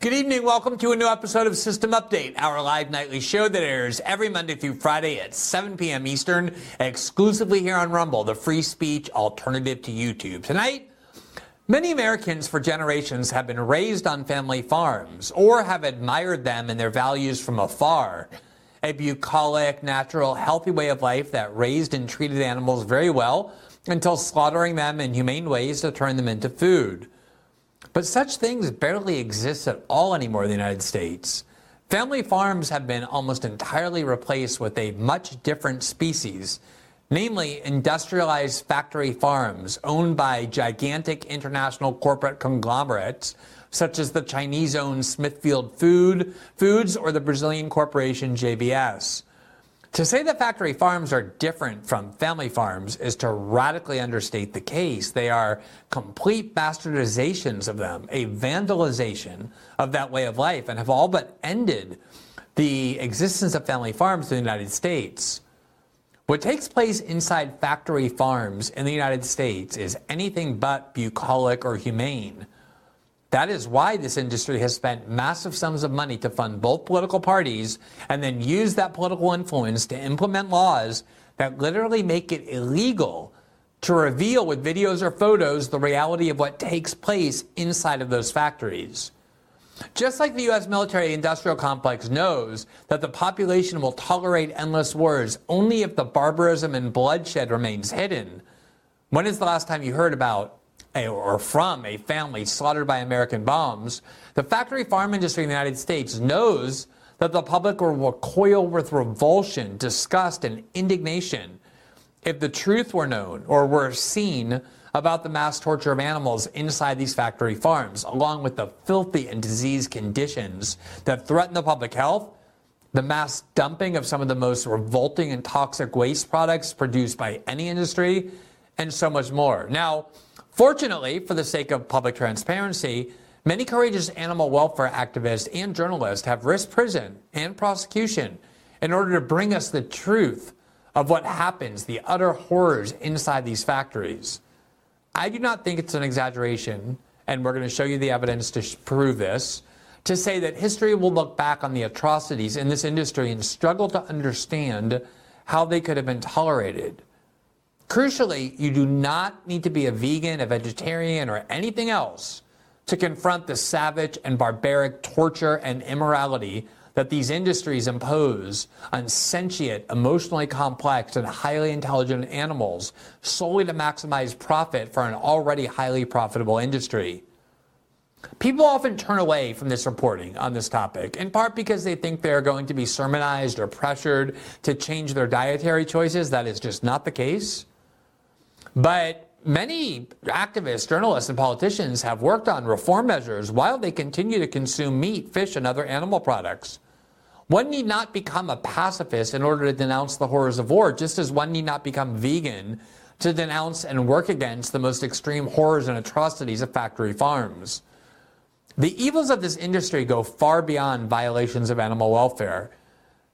Good evening. Welcome to a new episode of System Update, our live nightly show that airs every Monday through Friday at 7 p.m. Eastern, exclusively here on Rumble, the free speech alternative to YouTube. Tonight, many Americans for generations have been raised on family farms or have admired them and their values from afar. A bucolic, natural, healthy way of life that raised and treated animals very well until slaughtering them in humane ways to turn them into food. But such things barely exist at all anymore in the United States. Family farms have been almost entirely replaced with a much different species, namely industrialized factory farms owned by gigantic international corporate conglomerates such as the Chinese owned Smithfield Food, Foods or the Brazilian corporation JBS. To say that factory farms are different from family farms is to radically understate the case. They are complete bastardizations of them, a vandalization of that way of life, and have all but ended the existence of family farms in the United States. What takes place inside factory farms in the United States is anything but bucolic or humane. That is why this industry has spent massive sums of money to fund both political parties and then use that political influence to implement laws that literally make it illegal to reveal with videos or photos the reality of what takes place inside of those factories. Just like the U.S. military industrial complex knows that the population will tolerate endless wars only if the barbarism and bloodshed remains hidden. When is the last time you heard about or from a family slaughtered by American bombs, the factory farm industry in the United States knows that the public will recoil with revulsion, disgust, and indignation if the truth were known or were seen about the mass torture of animals inside these factory farms, along with the filthy and diseased conditions that threaten the public health, the mass dumping of some of the most revolting and toxic waste products produced by any industry, and so much more. Now, Fortunately, for the sake of public transparency, many courageous animal welfare activists and journalists have risked prison and prosecution in order to bring us the truth of what happens, the utter horrors inside these factories. I do not think it's an exaggeration, and we're going to show you the evidence to prove this, to say that history will look back on the atrocities in this industry and struggle to understand how they could have been tolerated. Crucially, you do not need to be a vegan, a vegetarian, or anything else to confront the savage and barbaric torture and immorality that these industries impose on sentient, emotionally complex, and highly intelligent animals solely to maximize profit for an already highly profitable industry. People often turn away from this reporting on this topic, in part because they think they're going to be sermonized or pressured to change their dietary choices. That is just not the case. But many activists, journalists, and politicians have worked on reform measures while they continue to consume meat, fish, and other animal products. One need not become a pacifist in order to denounce the horrors of war, just as one need not become vegan to denounce and work against the most extreme horrors and atrocities of factory farms. The evils of this industry go far beyond violations of animal welfare.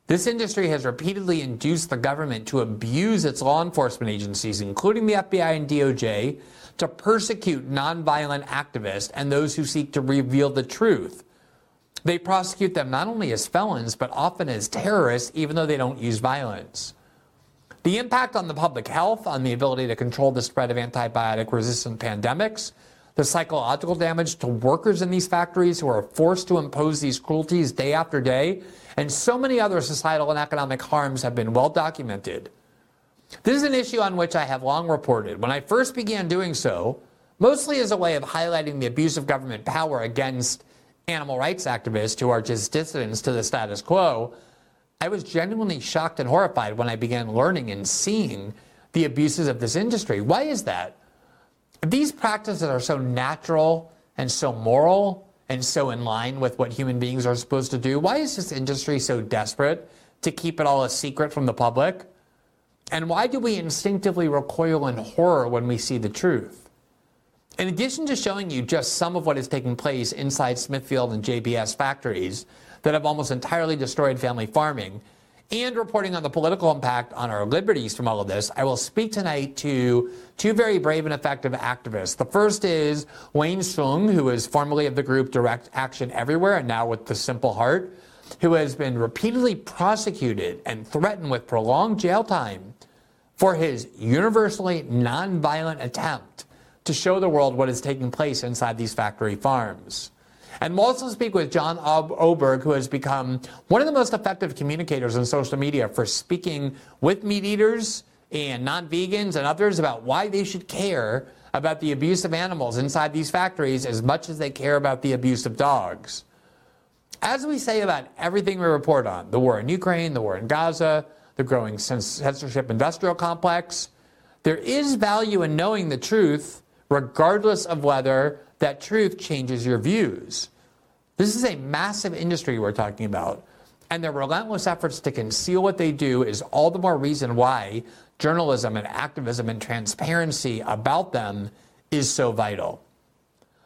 This industry has repeatedly induced the government to abuse its law enforcement agencies, including the FBI and DOJ, to persecute nonviolent activists and those who seek to reveal the truth. They prosecute them not only as felons, but often as terrorists, even though they don't use violence. The impact on the public health, on the ability to control the spread of antibiotic resistant pandemics, the psychological damage to workers in these factories who are forced to impose these cruelties day after day, and so many other societal and economic harms have been well documented. This is an issue on which I have long reported. When I first began doing so, mostly as a way of highlighting the abuse of government power against animal rights activists who are just dissidents to the status quo, I was genuinely shocked and horrified when I began learning and seeing the abuses of this industry. Why is that? These practices are so natural and so moral and so in line with what human beings are supposed to do. Why is this industry so desperate to keep it all a secret from the public? And why do we instinctively recoil in horror when we see the truth? In addition to showing you just some of what is taking place inside Smithfield and JBS factories that have almost entirely destroyed family farming, and reporting on the political impact on our liberties from all of this, I will speak tonight to two very brave and effective activists. The first is Wayne Hsiung, who is formerly of the group Direct Action Everywhere and now with the Simple Heart, who has been repeatedly prosecuted and threatened with prolonged jail time for his universally nonviolent attempt to show the world what is taking place inside these factory farms. And we'll also speak with John Oberg, who has become one of the most effective communicators on social media for speaking with meat eaters and non vegans and others about why they should care about the abuse of animals inside these factories as much as they care about the abuse of dogs. As we say about everything we report on the war in Ukraine, the war in Gaza, the growing censorship industrial complex there is value in knowing the truth, regardless of whether that truth changes your views. This is a massive industry we're talking about. And their relentless efforts to conceal what they do is all the more reason why journalism and activism and transparency about them is so vital.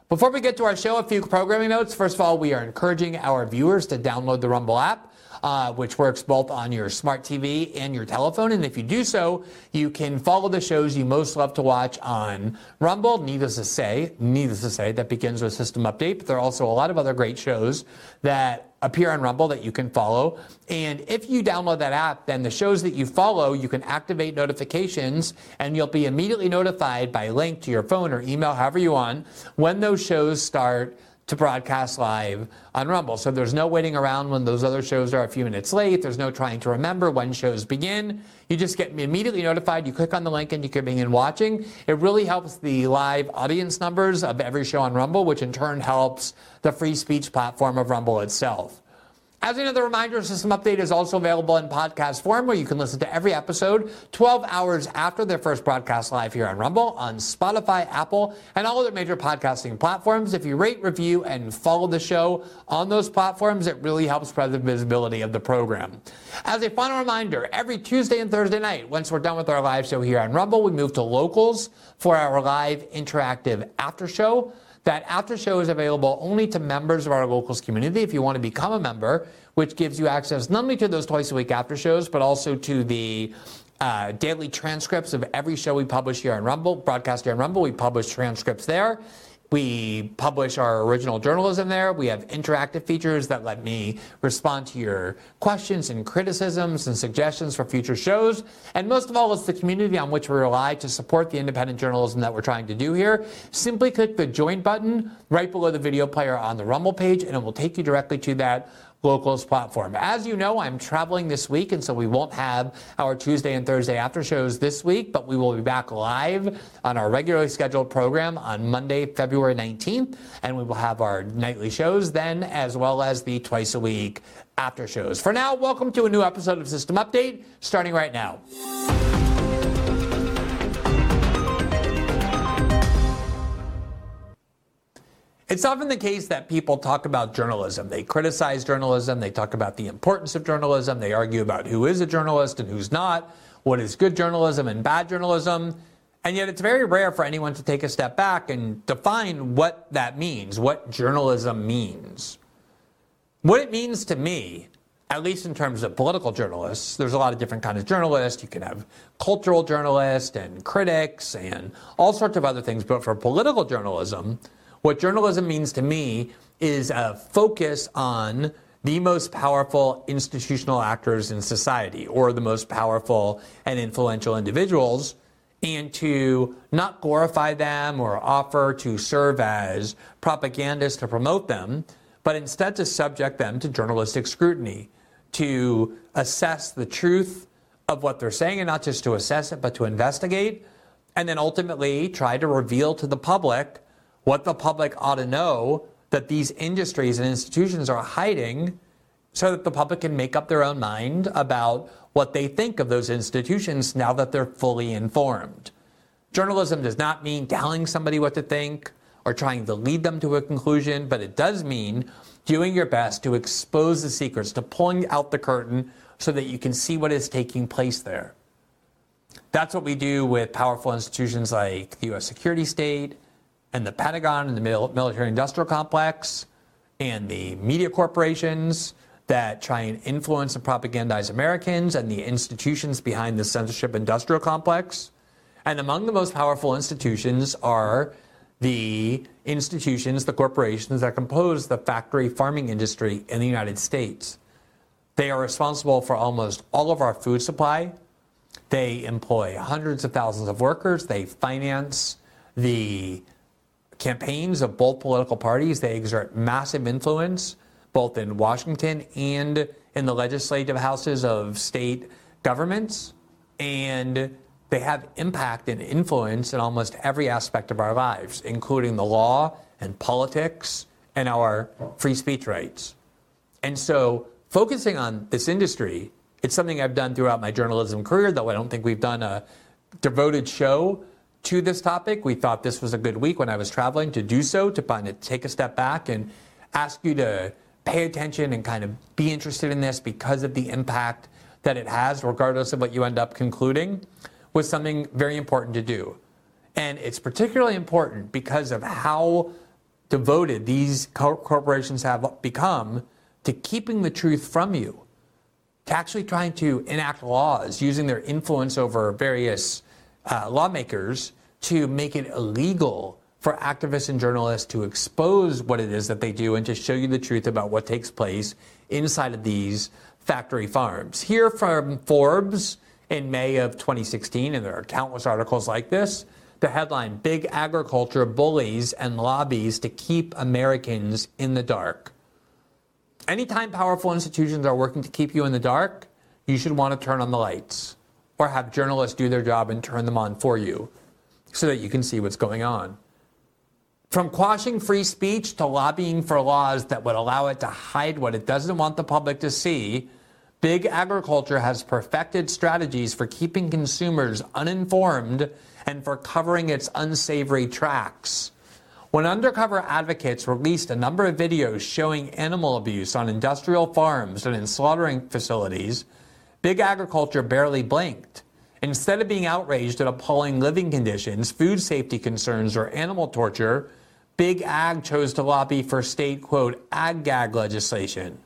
Before we get to our show, a few programming notes. First of all, we are encouraging our viewers to download the Rumble app uh, which works both on your smart TV and your telephone. And if you do so, you can follow the shows you most love to watch on Rumble. Needless to say, needless to say, that begins with System Update. But there are also a lot of other great shows that appear on Rumble that you can follow. And if you download that app, then the shows that you follow, you can activate notifications and you'll be immediately notified by link to your phone or email, however you want, when those shows start to broadcast live on Rumble. So there's no waiting around when those other shows are a few minutes late. There's no trying to remember when shows begin. You just get immediately notified. You click on the link and you can begin watching. It really helps the live audience numbers of every show on Rumble, which in turn helps the free speech platform of Rumble itself. As another reminder, System Update is also available in podcast form where you can listen to every episode 12 hours after their first broadcast live here on Rumble, on Spotify, Apple, and all other major podcasting platforms. If you rate, review, and follow the show on those platforms, it really helps spread the visibility of the program. As a final reminder, every Tuesday and Thursday night, once we're done with our live show here on Rumble, we move to locals for our live interactive after show. That after show is available only to members of our locals community if you want to become a member, which gives you access not only to those twice a week after shows, but also to the uh, daily transcripts of every show we publish here on Rumble, broadcast here on Rumble. We publish transcripts there. We publish our original journalism there. We have interactive features that let me respond to your questions and criticisms and suggestions for future shows. And most of all, it's the community on which we rely to support the independent journalism that we're trying to do here. Simply click the join button right below the video player on the Rumble page, and it will take you directly to that Locals platform. As you know, I'm traveling this week, and so we won't have our Tuesday and Thursday after shows this week, but we will be back live on our regularly scheduled program on Monday, February 19th, and we will have our nightly shows then, as well as the twice a week after shows. For now, welcome to a new episode of System Update, starting right now. It's often the case that people talk about journalism. They criticize journalism, they talk about the importance of journalism, they argue about who is a journalist and who's not, what is good journalism and bad journalism. And yet, it's very rare for anyone to take a step back and define what that means, what journalism means. What it means to me, at least in terms of political journalists, there's a lot of different kinds of journalists. You can have cultural journalists and critics and all sorts of other things. But for political journalism, what journalism means to me is a focus on the most powerful institutional actors in society or the most powerful and influential individuals and to not glorify them or offer to serve as propagandists to promote them, but instead to subject them to journalistic scrutiny, to assess the truth of what they're saying, and not just to assess it, but to investigate, and then ultimately try to reveal to the public what the public ought to know that these industries and institutions are hiding so that the public can make up their own mind about what they think of those institutions now that they're fully informed. Journalism does not mean telling somebody what to think or trying to lead them to a conclusion, but it does mean doing your best to expose the secrets, to pulling out the curtain so that you can see what is taking place there. That's what we do with powerful institutions like the US security state and the Pentagon and the military industrial complex and the media corporations that try and influence and propagandize Americans and the institutions behind the censorship industrial complex. And among the most powerful institutions are the institutions, the corporations that compose the factory farming industry in the United States. They are responsible for almost all of our food supply. They employ hundreds of thousands of workers. They finance the campaigns of both political parties. They exert massive influence both in Washington and in the legislative houses of state governments. And they have impact and influence in almost every aspect of our lives, including the law and politics and our free speech rights. And so, focusing on this industry, it's something I've done throughout my journalism career, though I don't think we've done a devoted show to this topic. We thought this was a good week when I was traveling to do so, to kind of take a step back and ask you to pay attention and kind of be interested in this because of the impact that it has, regardless of what you end up concluding, was something very important to do. And it's particularly important because of how devoted these corporations have become to keeping the truth from you, to actually trying to enact laws using their influence over various uh, lawmakers to make it illegal for activists and journalists to expose what it is that they do and to show you the truth about what takes place inside of these factory farms. Here from Forbes in May of 2016, and there are countless articles like this. The headline Big Agriculture Bullies and Lobbies to Keep Americans in the Dark. Anytime powerful institutions are working to keep you in the dark, you should want to turn on the lights or have journalists do their job and turn them on for you so that you can see what's going on. From quashing free speech to lobbying for laws that would allow it to hide what it doesn't want the public to see, big agriculture has perfected strategies for keeping consumers uninformed and for covering its unsavory tracks. When undercover advocates released a number of videos showing animal abuse on industrial farms and in slaughtering facilities, big agriculture barely blinked. Instead of being outraged at appalling living conditions, food safety concerns, or animal torture, Big Ag chose to lobby for state, quote, ag gag legislation.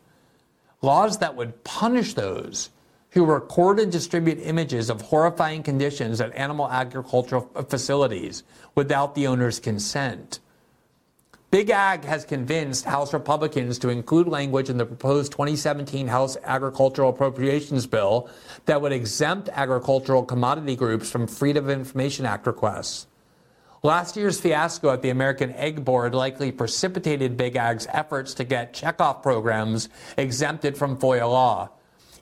Laws that would punish those who record and distribute images of horrifying conditions at animal agricultural facilities without the owner's consent. Big Ag has convinced House Republicans to include language in the proposed 2017 House Agricultural Appropriations Bill that would exempt agricultural commodity groups from Freedom of Information Act requests. Last year's fiasco at the American Egg Board likely precipitated Big Ag's efforts to get checkoff programs exempted from FOIA law.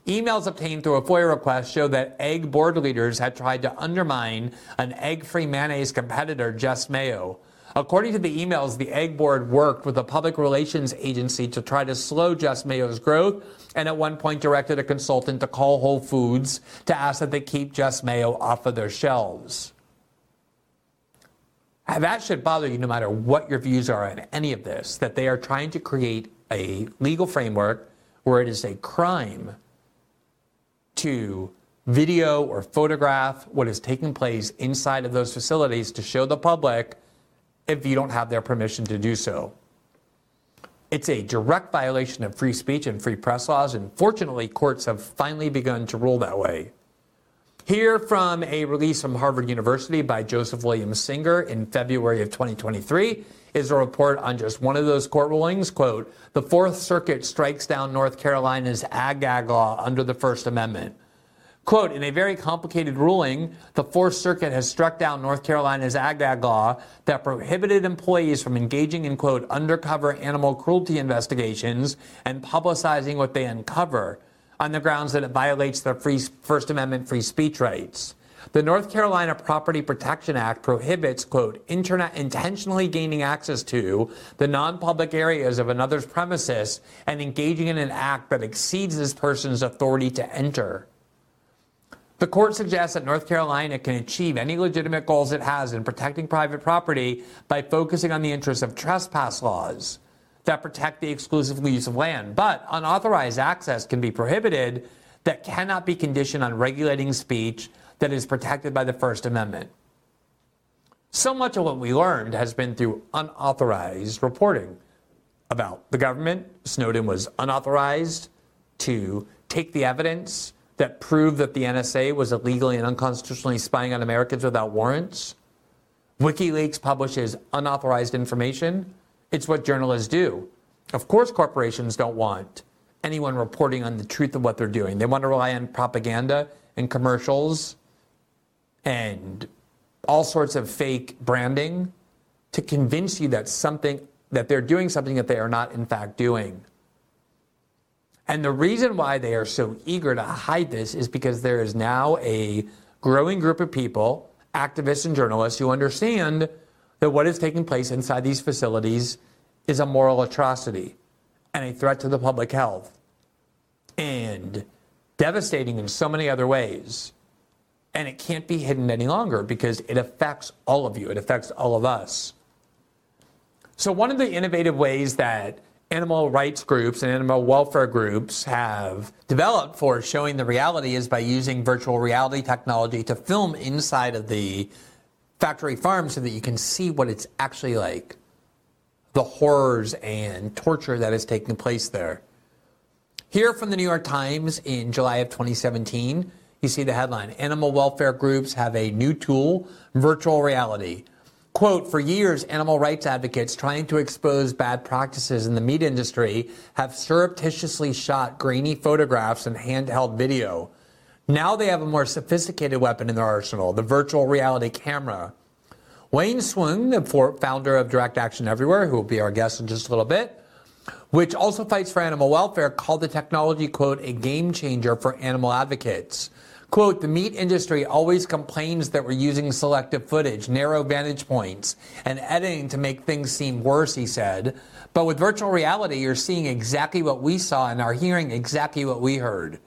Emails obtained through a FOIA request show that egg board leaders had tried to undermine an egg free mayonnaise competitor, Just Mayo. According to the emails, the Egg Board worked with a public relations agency to try to slow Just Mayo's growth, and at one point directed a consultant to call Whole Foods to ask that they keep Just Mayo off of their shelves. That should bother you no matter what your views are on any of this, that they are trying to create a legal framework where it is a crime to video or photograph what is taking place inside of those facilities to show the public if you don't have their permission to do so. It's a direct violation of free speech and free press laws, and fortunately, courts have finally begun to rule that way. Here from a release from Harvard University by Joseph William Singer in February of 2023 is a report on just one of those court rulings. Quote, the Fourth Circuit strikes down North Carolina's ag-gag law under the First Amendment. Quote, in a very complicated ruling, the Fourth Circuit has struck down North Carolina's ag-gag law that prohibited employees from engaging in, quote, undercover animal cruelty investigations and publicizing what they uncover on the grounds that it violates their free, First Amendment free speech rights. The North Carolina Property Protection Act prohibits, quote, internet intentionally gaining access to the non public areas of another's premises and engaging in an act that exceeds this person's authority to enter. The court suggests that North Carolina can achieve any legitimate goals it has in protecting private property by focusing on the interests of trespass laws that protect the exclusive use of land. But unauthorized access can be prohibited that cannot be conditioned on regulating speech that is protected by the First Amendment. So much of what we learned has been through unauthorized reporting about the government. Snowden was unauthorized to take the evidence that proved that the NSA was illegally and unconstitutionally spying on Americans without warrants. WikiLeaks publishes unauthorized information. It's what journalists do. Of course, corporations don't want anyone reporting on the truth of what they're doing. They want to rely on propaganda and commercials and all sorts of fake branding to convince you that something that they're doing something that they are not in fact doing. And the reason why they are so eager to hide this is because there is now a growing group of people, activists and journalists, who understand that what is taking place inside these facilities is a moral atrocity and a threat to the public health and devastating in so many other ways. And it can't be hidden any longer because it affects all of you, it affects all of us. So, one of the innovative ways that animal rights groups and animal welfare groups have developed for showing the reality is by using virtual reality technology to film inside of the factory farm so that you can see what it's actually like the horrors and torture that is taking place there. Here from the New York Times in July of 2017, you see the headline Animal welfare groups have a new tool, virtual reality. Quote, for years, animal rights advocates trying to expose bad practices in the meat industry have surreptitiously shot grainy photographs and handheld video. Now they have a more sophisticated weapon in their arsenal, the virtual reality camera. Wayne Hsiung, the founder of Direct Action Everywhere, who will be our guest in just a little bit, which also fights for animal welfare, called the technology, quote, a game changer for animal advocates. Quote, the meat industry always complains that we're using selective footage, narrow vantage points, and editing to make things seem worse, he said. But with virtual reality, you're seeing exactly what we saw and are hearing exactly what we heard.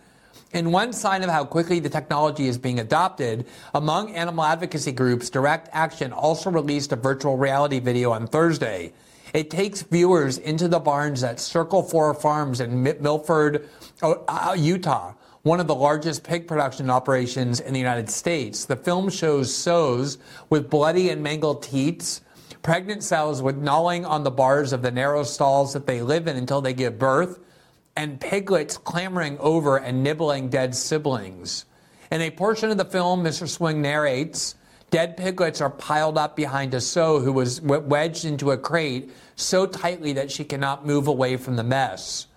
In one sign of how quickly the technology is being adopted, among animal advocacy groups, Direct Action also released a virtual reality video on Thursday. It takes viewers into the barns at Circle 4 Farms in Milford, uh, Utah, one of the largest pig production operations in the United States. The film shows sows with bloody and mangled teats, pregnant sows with gnawing on the bars of the narrow stalls that they live in until they give birth, and piglets clambering over and nibbling dead siblings. In a portion of the film, Mr. Hsiung narrates dead piglets are piled up behind a sow who was wedged into a crate so tightly that she cannot move away from the mess.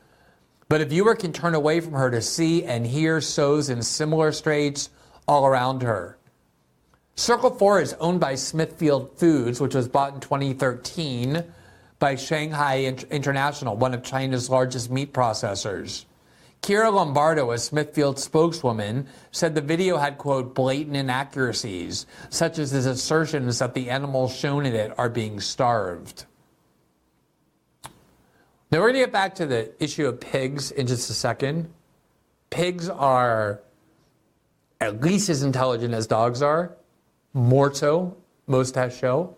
But a viewer can turn away from her to see and hear sows in similar straits all around her. Circle 4 is owned by Smithfield Foods, which was bought in 2013 by Shuanghui International, one of China's largest meat processors. Keira Lombardo, a Smithfield spokeswoman, said the video had, quote, blatant inaccuracies, such as his assertions that the animals shown in it are being starved. Now, we're going to get back to the issue of pigs in just a second. Pigs are at least as intelligent as dogs are, more so, most tests show.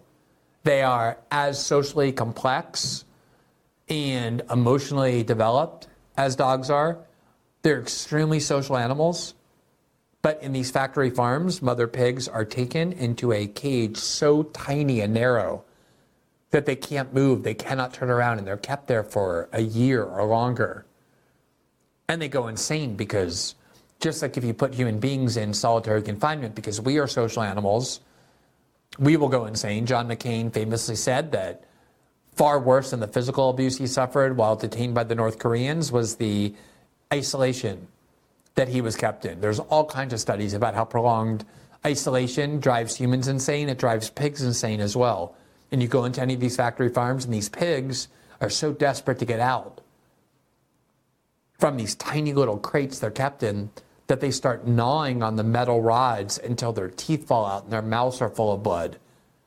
They are as socially complex and emotionally developed as dogs are. They're extremely social animals. But in these factory farms, mother pigs are taken into a cage so tiny and narrow that they can't move, they cannot turn around, and they're kept there for a year or longer. And they go insane because just like if you put human beings in solitary confinement, because we are social animals, we will go insane. John McCain famously said that far worse than the physical abuse he suffered while detained by the North Koreans was the isolation that he was kept in. There's all kinds of studies about how prolonged isolation drives humans insane. It drives pigs insane as well. And you go into any of these factory farms, and these pigs are so desperate to get out from these tiny little crates they're kept in that they start gnawing on the metal rods until their teeth fall out and their mouths are full of blood.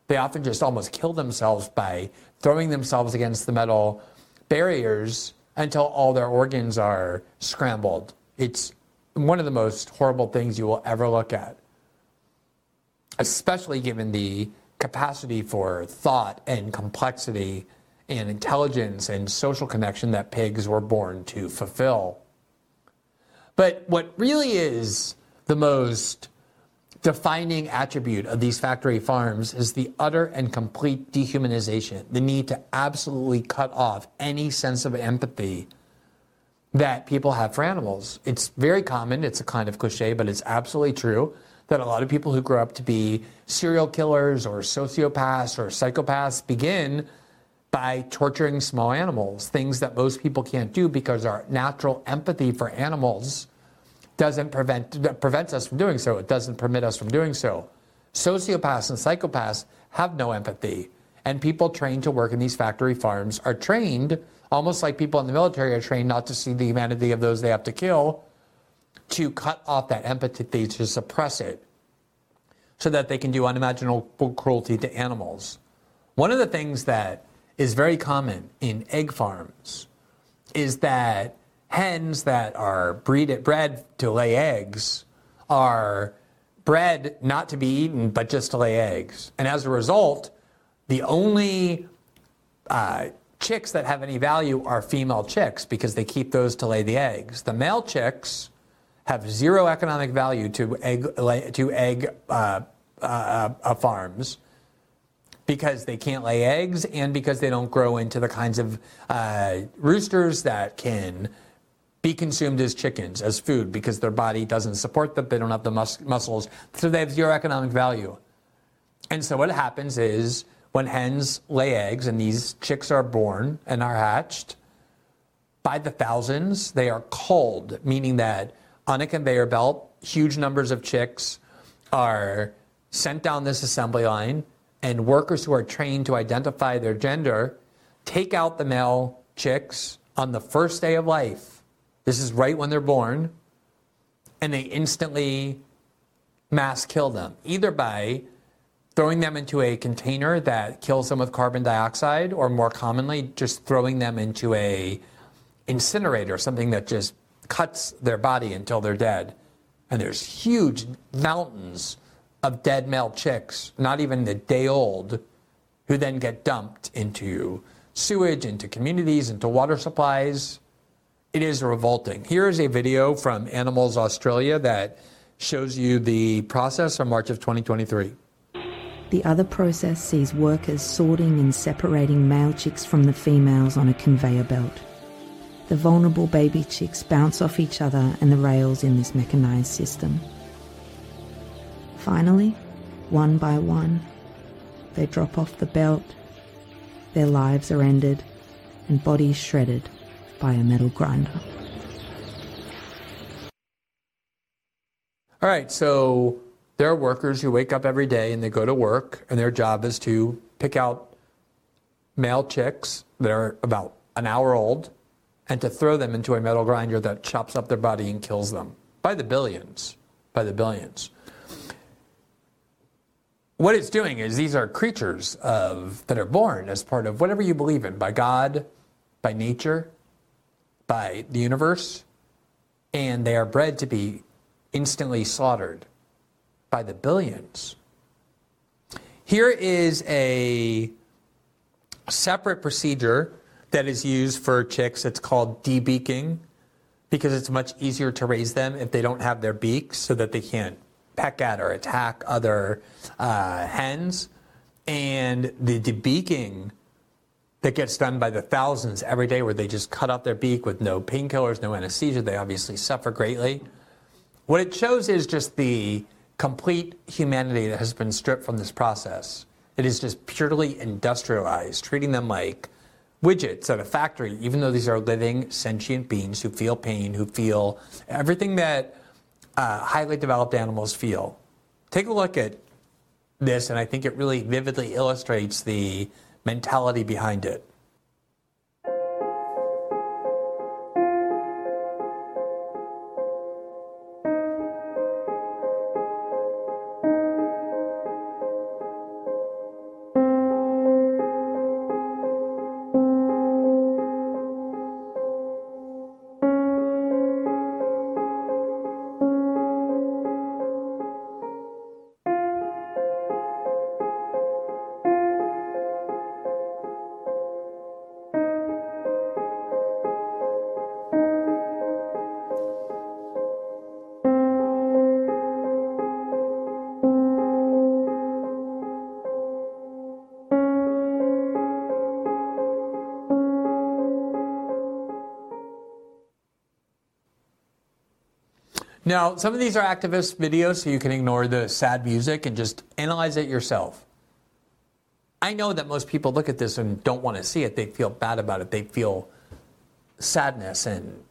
They often just almost kill themselves by throwing themselves against the metal barriers until all their organs are scrambled. It's one of the most horrible things you will ever look at, especially given the capacity for thought and complexity and intelligence and social connection that pigs were born to fulfill. But what really is the most defining attribute of these factory farms is the utter and complete dehumanization, the need to absolutely cut off any sense of empathy that people have for animals. It's very common, it's a kind of cliche, but it's absolutely true that a lot of people who grow up to be serial killers or sociopaths or psychopaths begin by torturing small animals, things that most people can't do because our natural empathy for animals doesn't prevent prevents us from doing so. It doesn't permit us from doing so. Sociopaths and psychopaths have no empathy, and people trained to work in these factory farms are trained almost like people in the military are trained not to see the humanity of those they have to kill, to cut off that empathy to suppress it, so that they can do unimaginable cruelty to animals. One of the things that is very common in egg farms is that hens that are bred to lay eggs are bred not to be eaten, but just to lay eggs. And as a result, the only uh, chicks that have any value are female chicks because they keep those to lay the eggs. The male chicks have zero economic value to egg, to egg uh, uh, uh, farms because they can't lay eggs and because they don't grow into the kinds of uh, roosters that can be consumed as chickens, as food, because their body doesn't support them. They don't have the mus- muscles. So they have zero economic value. And so what happens is when hens lay eggs and these chicks are born and are hatched, by the thousands, they are culled, meaning that on a conveyor belt, huge numbers of chicks are sent down this assembly line, and workers who are trained to identify their gender take out the male chicks on the first day of life this is right when they're born. And they instantly mass kill them, either by throwing them into a container that kills them with carbon dioxide, or more commonly, just throwing them into a incinerator, something that just cuts their body until they're dead. And there's huge mountains of dead male chicks, not even a day old, who then get dumped into sewage, into communities, into water supplies. It is revolting. Here is a video from Animals Australia that shows you the process from March of 2023. The other process sees workers sorting and separating male chicks from the females on a conveyor belt. The vulnerable baby chicks bounce off each other and the rails in this mechanized system. Finally, one by one, they drop off the belt, their lives are ended, and bodies shredded by a metal grinder. All right, so there are workers who wake up every day and they go to work, and their job is to pick out male chicks that are about an hour old and to throw them into a metal grinder that chops up their body and kills them by the billions. By the billions. What it's doing is these are creatures of, that are born as part of whatever you believe in by God, by nature, by the universe, and they are bred to be instantly slaughtered by the billions. Here is a separate procedure that is used for chicks. It's called debeaking because it's much easier to raise them if they don't have their beaks so that they can't peck at or attack other uh, hens. And the debeaking that gets done by the thousands every day where they just cut off their beak with no painkillers, no anesthesia. They obviously suffer greatly. What it shows is just the complete humanity that has been stripped from this process. It is just purely industrialized, treating them like widgets at a factory, even though these are living, sentient beings who feel pain, who feel everything that uh, highly developed animals feel. Take a look at this, and I think it really vividly illustrates the mentality behind it. Now, some of these are activist videos, so you can ignore the sad music and just analyze it yourself. I know that most people look at this and don't want to see it. They feel bad about it. They feel sadness and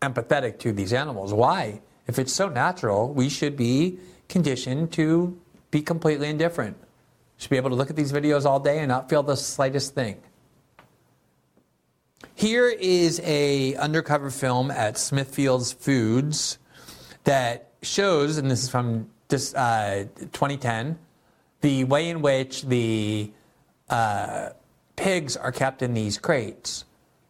empathetic to these animals. Why? If it's so natural, we should be conditioned to be completely indifferent. Should be able to look at these videos all day and not feel the slightest thing. Here is a undercover film at Smithfield's Foods that shows, and this is from this, uh, 2010, the way in which the uh, pigs are kept in these crates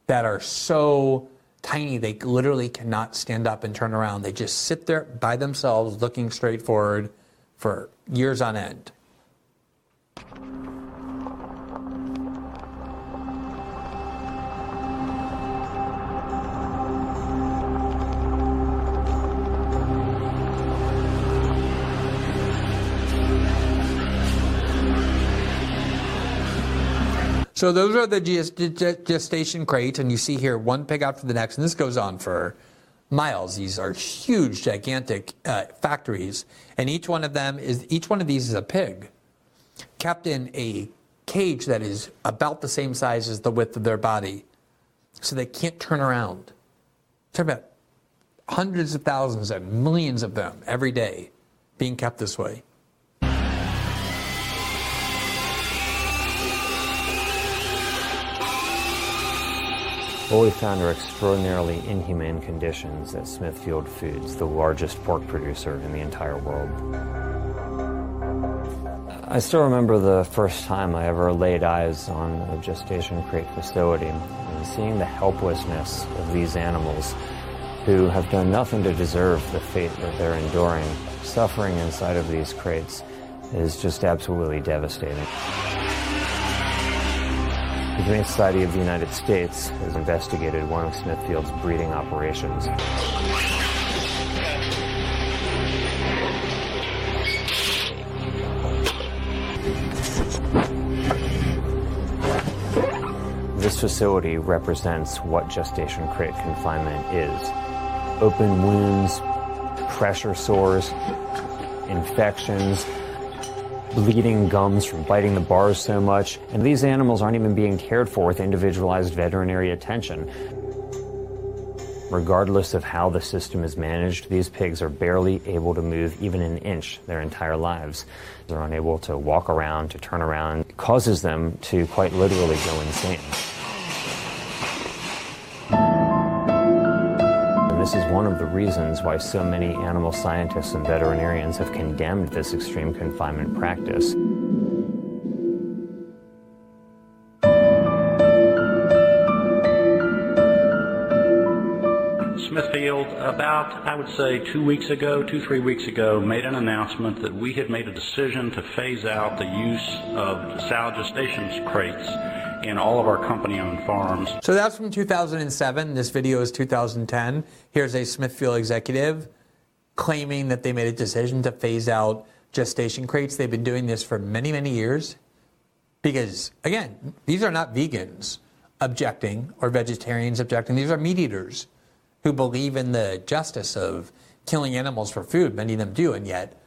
that are so tiny they literally cannot stand up and turn around. They just sit there by themselves looking straight forward for years on end. So those are the gestation crates, and you see here one pig after the next, and this goes on for miles. These are huge, gigantic uh, factories, and each one of them is each one of these is a pig kept in a cage that is about the same size as the width of their body, so they can't turn around. Talk about hundreds of thousands and millions of them every day being kept this way. What we found are extraordinarily inhumane conditions at Smithfield Foods, the largest pork producer in the entire world. I still remember the first time I ever laid eyes on a gestation crate facility and seeing the helplessness of these animals who have done nothing to deserve the fate that they're enduring. Suffering inside of these crates is just absolutely devastating. The Humane Society of the United States has investigated one of Smithfield's breeding operations. This facility represents what gestation crate confinement is. Open wounds, pressure sores, infections, bleeding gums from biting the bars so much, and these animals aren't even being cared for with individualized veterinary attention. Regardless of how the system is managed, these pigs are barely able to move even an inch their entire lives. They're unable to walk around, to turn around. It causes them to quite literally go insane. One of the reasons why so many animal scientists and veterinarians have condemned this extreme confinement practice. Smithfield, about, I would say, two weeks ago, two, three weeks ago, made an announcement that we had made a decision to phase out the use of sow gestation crates in all of our company-owned farms. So that's from 2007. This video is 2010. Here's a Smithfield executive claiming that they made a decision to phase out gestation crates. They've been doing this for many, many years because, again, these are not vegans objecting or vegetarians objecting. These are meat eaters who believe in the justice of killing animals for food. Many of them do, and yet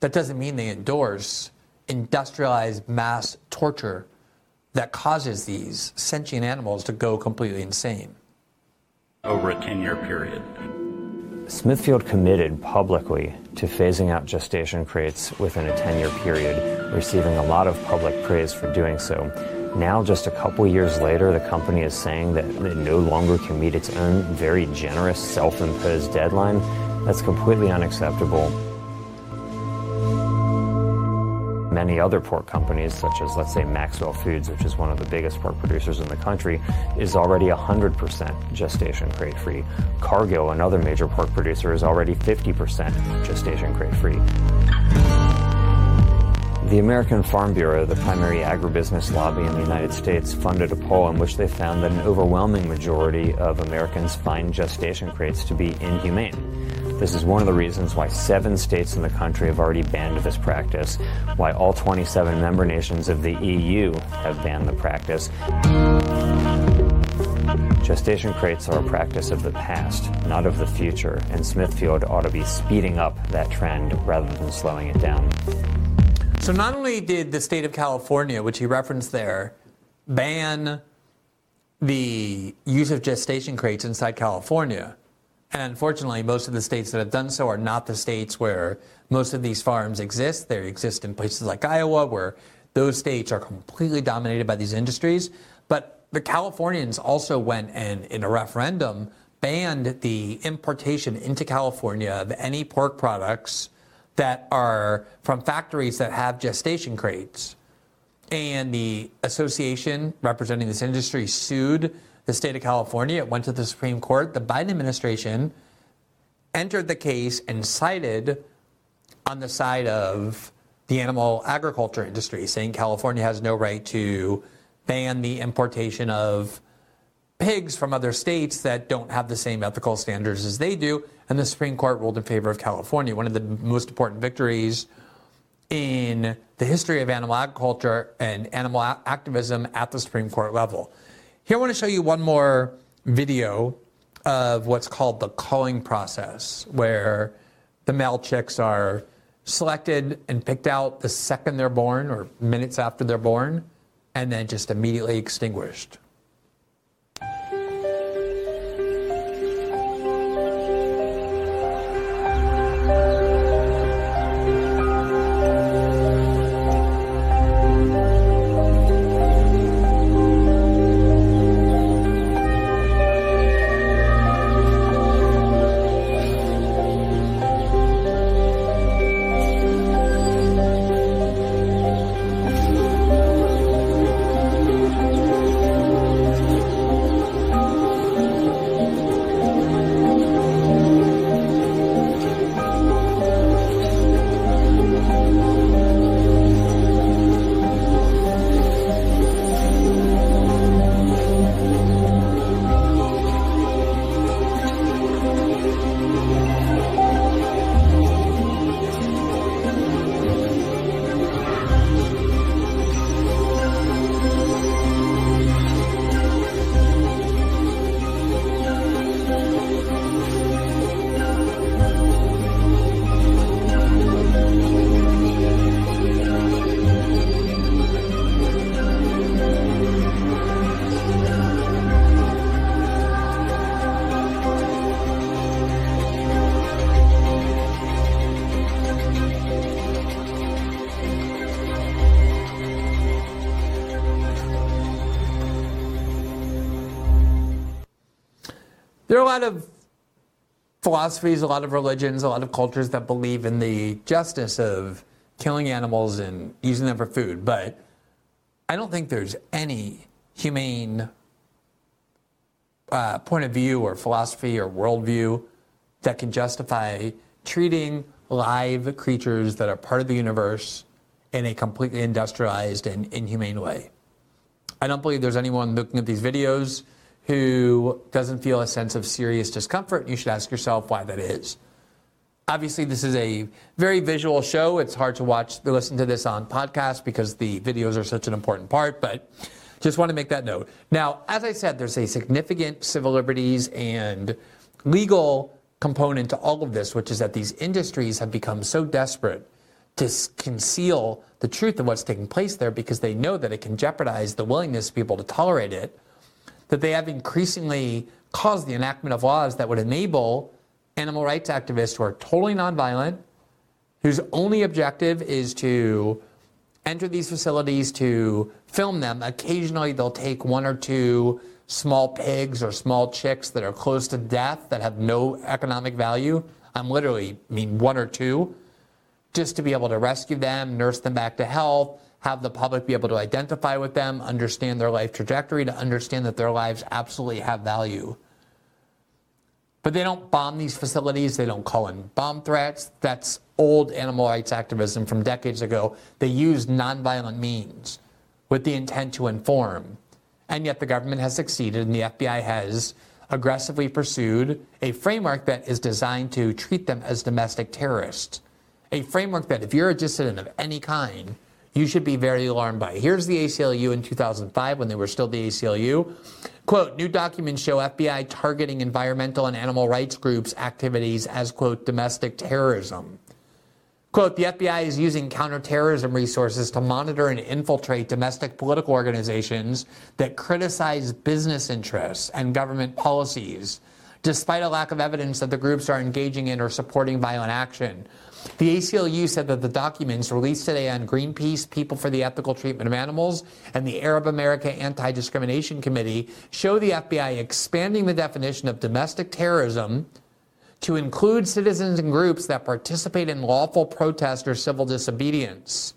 that doesn't mean they endorse industrialized mass torture that causes these sentient animals to go completely insane. Over a 10 year period. Smithfield committed publicly to phasing out gestation crates within a 10 year period, receiving a lot of public praise for doing so. Now, just a couple years later, the company is saying that it no longer can meet its own very generous self imposed deadline. That's completely unacceptable. Many other pork companies, such as, let's say, Maxwell Foods, which is one of the biggest pork producers in the country, is already 100% gestation crate free. Cargill, another major pork producer, is already 50% gestation crate free. The American Farm Bureau, the primary agribusiness lobby in the United States, funded a poll in which they found that an overwhelming majority of Americans find gestation crates to be inhumane. This is one of the reasons why seven states in the country have already banned this practice, why all 27 member nations of the EU have banned the practice. Gestation crates are a practice of the past, not of the future, and Smithfield ought to be speeding up that trend rather than slowing it down. So, not only did the state of California, which he referenced there, ban the use of gestation crates inside California, and unfortunately, most of the states that have done so are not the states where most of these farms exist. They exist in places like Iowa, where those states are completely dominated by these industries. But the Californians also went and, in a referendum, banned the importation into California of any pork products that are from factories that have gestation crates. And the association representing this industry sued the state of California. It went to the Supreme Court. The Biden administration entered the case and sided on the side of the animal agriculture industry, saying California has no right to ban the importation of pigs from other states that don't have the same ethical standards as they do. And the Supreme Court ruled in favor of California, one of the most important victories in the history of animal agriculture and animal activism at the Supreme Court level. Here I want to show you one more video of what's called the culling process, where the male chicks are selected and picked out the second they're born or minutes after they're born, and then just immediately extinguished. Philosophies, a lot of religions, a lot of cultures that believe in the justice of killing animals and using them for food, but I don't think there's any humane uh, point of view or philosophy or worldview that can justify treating live creatures that are part of the universe in a completely industrialized and inhumane way. I don't believe there's anyone looking at these videos who doesn't feel a sense of serious discomfort. You should ask yourself why that is. Obviously, this is a very visual show. It's hard to watch, listen to this on podcast because the videos are such an important part, but just want to make that note. Now, as I said, there's a significant civil liberties and legal component to all of this, which is that these industries have become so desperate to conceal the truth of what's taking place there because they know that it can jeopardize the willingness of people to tolerate it that they have increasingly caused the enactment of laws that would enable animal rights activists who are totally nonviolent, whose only objective is to enter these facilities to film them. Occasionally, they'll take one or two small pigs or small chicks that are close to death that have no economic value. I'm literally I mean one or two, just to be able to rescue them, nurse them back to health, have the public be able to identify with them, understand their life trajectory, to understand that their lives absolutely have value. But they don't bomb these facilities. They don't call in bomb threats. That's old animal rights activism from decades ago. They use nonviolent means with the intent to inform. And yet the government has succeeded and the FBI has aggressively pursued a framework that is designed to treat them as domestic terrorists. A framework that if you're a dissident of any kind, you should be very alarmed by. Here's the ACLU in 2005 when they were still the ACLU. Quote, new documents show FBI targeting environmental and animal rights groups' activities as, quote, domestic terrorism. Quote, the FBI is using counterterrorism resources to monitor and infiltrate domestic political organizations that criticize business interests and government policies, despite a lack of evidence that the groups are engaging in or supporting violent action. The ACLU said that the documents released today on Greenpeace, People for the Ethical Treatment of Animals, and the Arab America Anti Discrimination Committee show the FBI expanding the definition of domestic terrorism to include citizens and groups that participate in lawful protest or civil disobedience.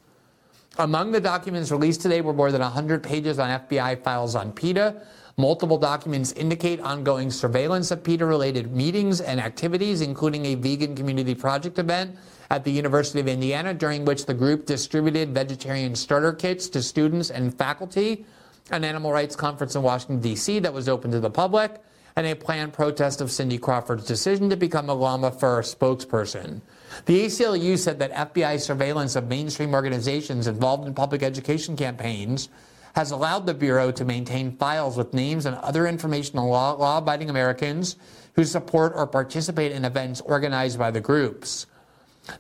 Among the documents released today were more than 100 pages on FBI files on PETA. Multiple documents indicate ongoing surveillance of PETA related meetings and activities, including a vegan community project event at the University of Indiana, during which the group distributed vegetarian starter kits to students and faculty, an animal rights conference in Washington, D.C., that was open to the public and a planned protest of Cindy Crawford's decision to become a Llama Fur spokesperson. The ACLU said that FBI surveillance of mainstream organizations involved in public education campaigns has allowed the Bureau to maintain files with names and other information on law abiding Americans who support or participate in events organized by the groups.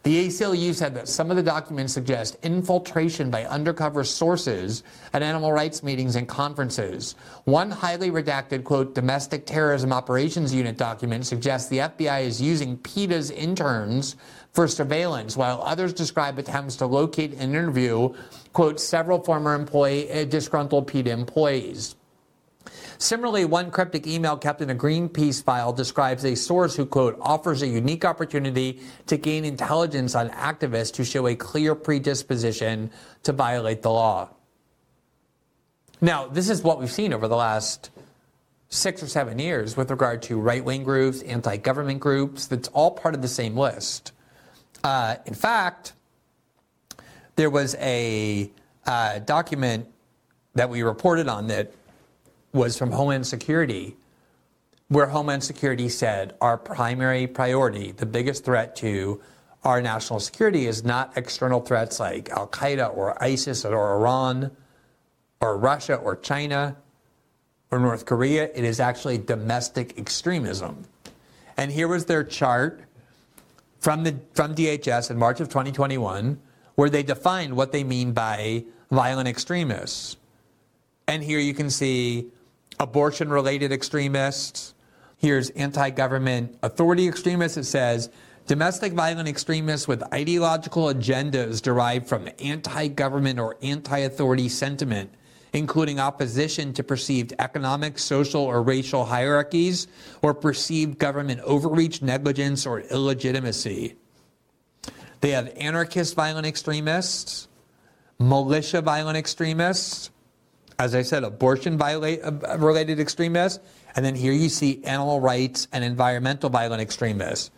The ACLU said that some of the documents suggest infiltration by undercover sources at animal rights meetings and conferences. One highly redacted, quote, domestic terrorism operations unit document suggests the FBI is using PETA's interns for surveillance, while others describe attempts to locate and interview, quote, several former employee, uh, disgruntled PETA employees. Similarly, one cryptic email kept in a Greenpeace file describes a source who, quote, offers a unique opportunity to gain intelligence on activists who show a clear predisposition to violate the law. Now, this is what we've seen over the last six or seven years with regard to right wing groups, anti government groups. That's all part of the same list. Uh, in fact, there was a uh, document that we reported on that was from Homeland Security, where Homeland Security said our primary priority, the biggest threat to our national security, is not external threats like Al Qaeda or ISIS or Iran or Russia or China or North Korea. It is actually domestic extremism. And here was their chart from, the, from DHS in March of 2021, where they defined what they mean by violent extremists. And here you can see abortion related extremists. Here's anti government authority extremists. It says domestic violent extremists with ideological agendas derived from anti government or anti authority sentiment, including opposition to perceived economic, social, or racial hierarchies, or perceived government overreach, negligence, or illegitimacy. They have anarchist violent extremists, militia violent extremists, as I said, abortion violate, uh, related extremists. And then here you see animal rights and environmental violent extremists.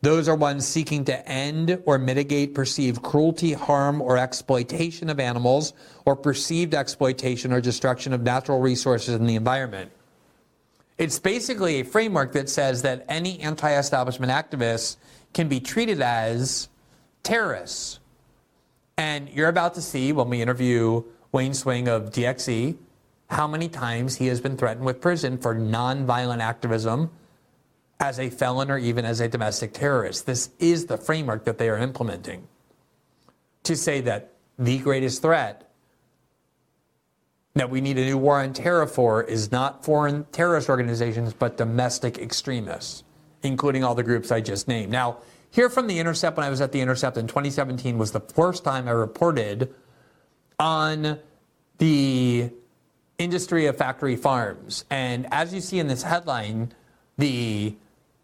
Those are ones seeking to end or mitigate perceived cruelty, harm, or exploitation of animals, or perceived exploitation or destruction of natural resources in the environment. It's basically a framework that says that any anti establishment activists can be treated as terrorists. And you're about to see when we interview Wayne Hsiung of DXE, how many times he has been threatened with prison for nonviolent activism as a felon or even as a domestic terrorist. This is the framework that they are implementing to say that the greatest threat that we need a new war on terror for is not foreign terrorist organizations, but domestic extremists, including all the groups I just named. Now, here from The Intercept, when I was at The Intercept in 2017, was the first time I reported on the industry of factory farms. And as you see in this headline, the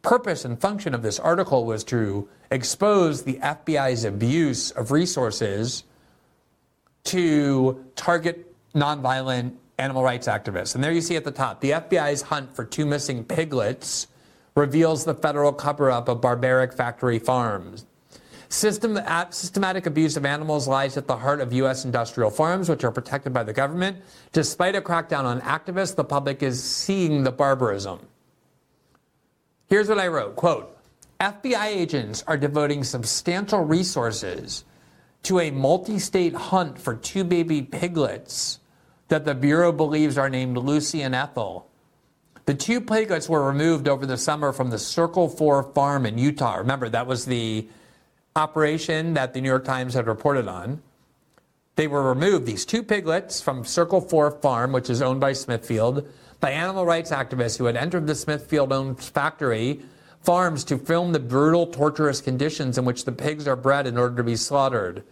purpose and function of this article was to expose the FBI's abuse of resources to target nonviolent animal rights activists. And there you see at the top the FBI's hunt for two missing piglets reveals the federal cover up of barbaric factory farms. System, systematic abuse of animals lies at the heart of U.S. industrial farms, which are protected by the government. Despite a crackdown on activists, the public is seeing the barbarism. Here's what I wrote quote, FBI agents are devoting substantial resources to a multi state hunt for two baby piglets that the Bureau believes are named Lucy and Ethel. The two piglets were removed over the summer from the Circle 4 farm in Utah. Remember, that was the operation that the New York Times had reported on. They were removed, these two piglets, from Circle 4 farm, which is owned by Smithfield, by animal rights activists who had entered the Smithfield owned factory farms to film the brutal, torturous conditions in which the pigs are bred in order to be slaughtered.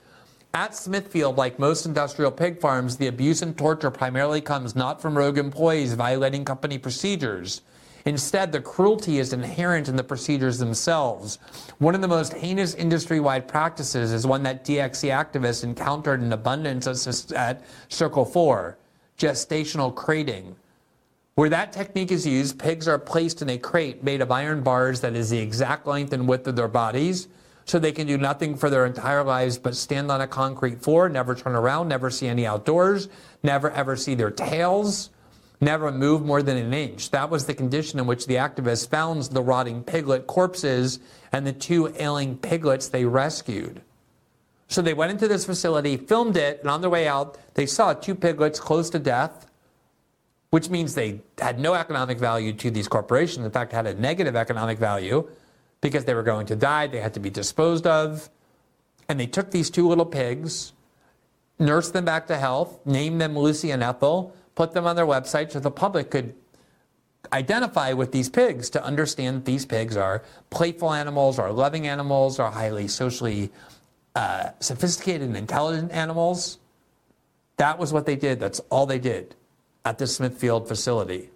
At Smithfield, like most industrial pig farms, the abuse and torture primarily comes not from rogue employees violating company procedures. Instead, the cruelty is inherent in the procedures themselves. One of the most heinous industry wide practices is one that DXE activists encountered in abundance at Circle 4 gestational crating. Where that technique is used, pigs are placed in a crate made of iron bars that is the exact length and width of their bodies so they can do nothing for their entire lives but stand on a concrete floor, never turn around, never see any outdoors, never ever see their tails, never move more than an inch. That was the condition in which the activists found the rotting piglet corpses and the two ailing piglets they rescued. So they went into this facility, filmed it, and on their way out, they saw two piglets close to death, which means they had no economic value to these corporations. In fact, had a negative economic value because they were going to die, they had to be disposed of. And they took these two little pigs, nursed them back to health, named them Lucy and Ethel, put them on their website so the public could identify with these pigs to understand these pigs are playful animals, are loving animals, are highly socially uh, sophisticated and intelligent animals. That was what they did. That's all they did at the Smithfield facility.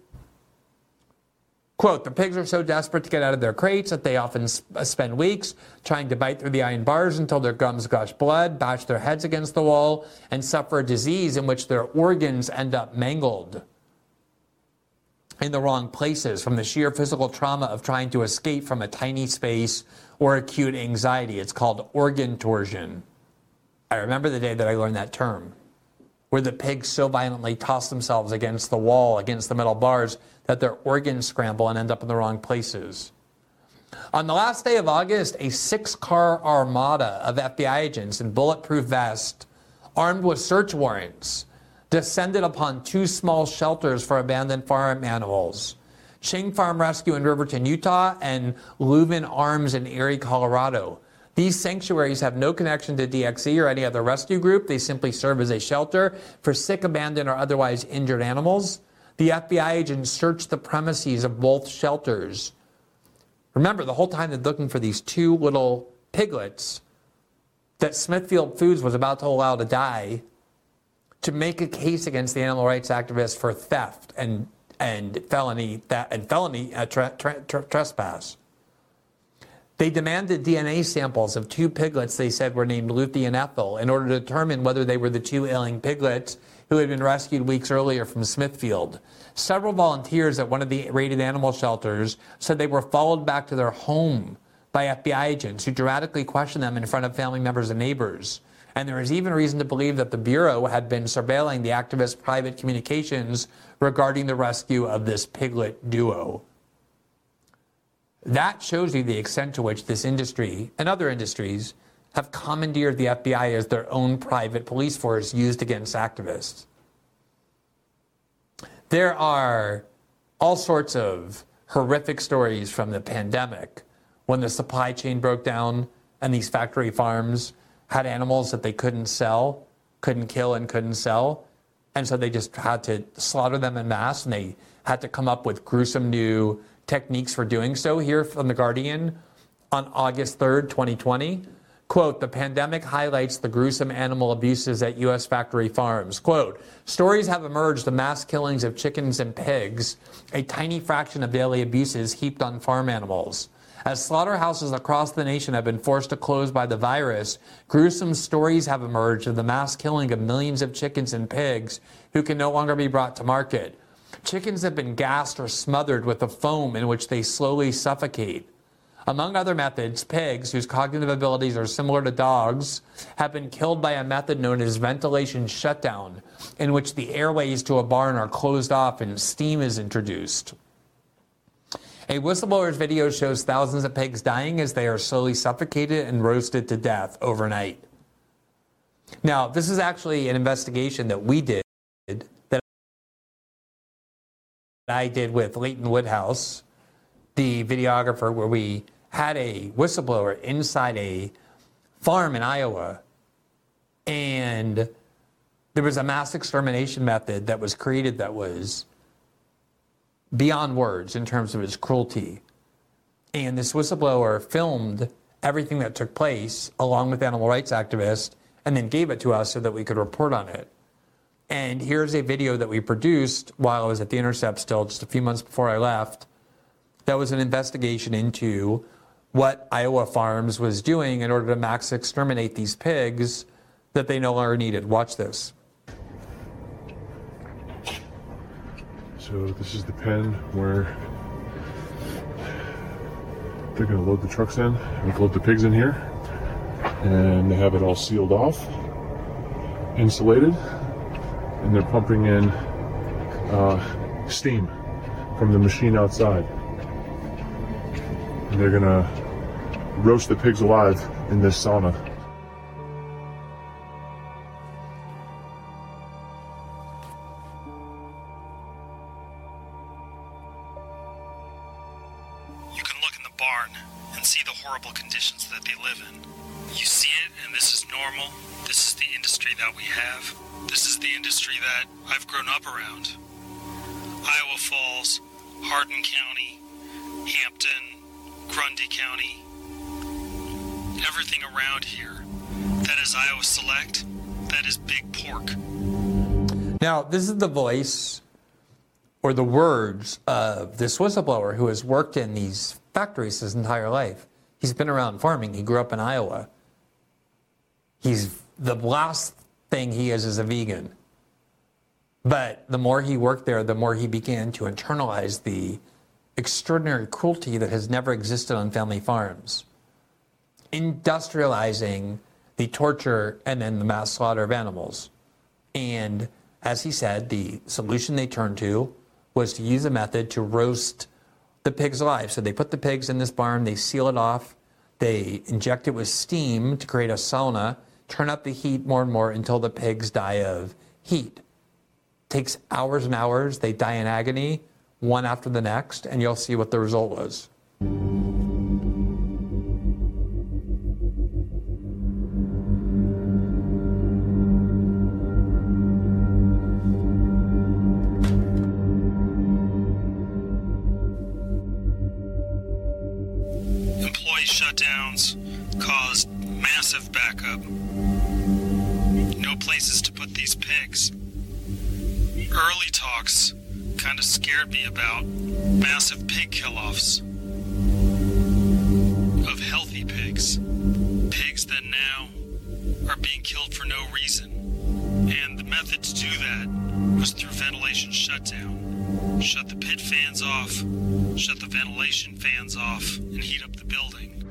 Quote, the pigs are so desperate to get out of their crates that they often uh, spend weeks trying to bite through the iron bars until their gums gush blood, bash their heads against the wall, and suffer a disease in which their organs end up mangled in the wrong places from the sheer physical trauma of trying to escape from a tiny space or acute anxiety. It's called organ torsion. I remember the day that I learned that term, where the pigs so violently toss themselves against the wall, against the metal bars, that their organs scramble and end up in the wrong places. On the last day of August, a six car armada of FBI agents in bulletproof vests, armed with search warrants, descended upon two small shelters for abandoned farm animals Ching Farm Rescue in Riverton, Utah, and Luvin Arms in Erie, Colorado. These sanctuaries have no connection to DXE or any other rescue group. They simply serve as a shelter for sick, abandoned, or otherwise injured animals. The FBI agents searched the premises of both shelters. Remember, the whole time they're looking for these two little piglets that Smithfield Foods was about to allow to die to make a case against the animal rights activists for theft and and felony that and felony uh, tra- tra- tra- trespass. They demanded DNA samples of two piglets they said were named Lucy and Ethel in order to determine whether they were the two ailing piglets who had been rescued weeks earlier from Smithfield. Several volunteers at one of the raided animal shelters said they were followed back to their home by FBI agents who dramatically questioned them in front of family members and neighbors. And there is even reason to believe that the Bureau had been surveilling the activists' private communications regarding the rescue of this piglet duo. That shows you the extent to which this industry and other industries have commandeered the FBI as their own private police force used against activists. There are all sorts of horrific stories from the pandemic when the supply chain broke down and these factory farms had animals that they couldn't sell, couldn't kill, and couldn't sell. And so they just had to slaughter them in mass and they had to come up with gruesome new techniques for doing so. Here from The Guardian on August 3rd, 2020. Quote, the pandemic highlights the gruesome animal abuses at U.S. factory farms. Quote, stories have emerged of mass killings of chickens and pigs, a tiny fraction of daily abuses heaped on farm animals. As slaughterhouses across the nation have been forced to close by the virus, gruesome stories have emerged of the mass killing of millions of chickens and pigs who can no longer be brought to market. Chickens have been gassed or smothered with a foam in which they slowly suffocate. Among other methods, pigs, whose cognitive abilities are similar to dogs, have been killed by a method known as ventilation shutdown, in which the airways to a barn are closed off and steam is introduced. A whistleblower's video shows thousands of pigs dying as they are slowly suffocated and roasted to death overnight. Now, this is actually an investigation that we did, that I did with Leighton Woodhouse, the videographer, where we had a whistleblower inside a farm in Iowa, and there was a mass extermination method that was created that was beyond words in terms of its cruelty. And this whistleblower filmed everything that took place along with animal rights activists and then gave it to us so that we could report on it. And here's a video that we produced while I was at The Intercept still, just a few months before I left. That was an investigation into what Iowa Farms was doing in order to max exterminate these pigs that they no longer needed. Watch this. So this is the pen where they're going to load the trucks in and load the pigs in here and they have it all sealed off insulated and they're pumping in uh, steam from the machine outside and they're going to roast the pigs alive in this sauna You can look in the barn and see the horrible conditions that they live in. You see it, and this is normal. This is the industry that we have. This is the industry that I've grown up around. Iowa Falls, Hardin County, Hampton, Grundy County, everything around here. That is Iowa Select. That is Big Pork. Now, this is the voice or the words of this whistleblower who has worked in these factories his entire life. He's been around farming. He grew up in Iowa. He's the last thing he is is a vegan. But the more he worked there, the more he began to internalize the extraordinary cruelty that has never existed on family farms. Industrializing the torture and then the mass slaughter of animals. And as he said, the solution they turned to was to use a method to roast the pigs alive. So they put the pigs in this barn, they seal it off, they inject it with steam to create a sauna, turn up the heat more and more until the pigs die of heat. Takes hours and hours, they die in agony, one after the next, and you'll see what the result was. Talks kind of scared me about massive pig kill offs of healthy pigs. Pigs that now are being killed for no reason. And the method to do that was through ventilation shutdown. Shut the pit fans off, shut the ventilation fans off, and heat up the building.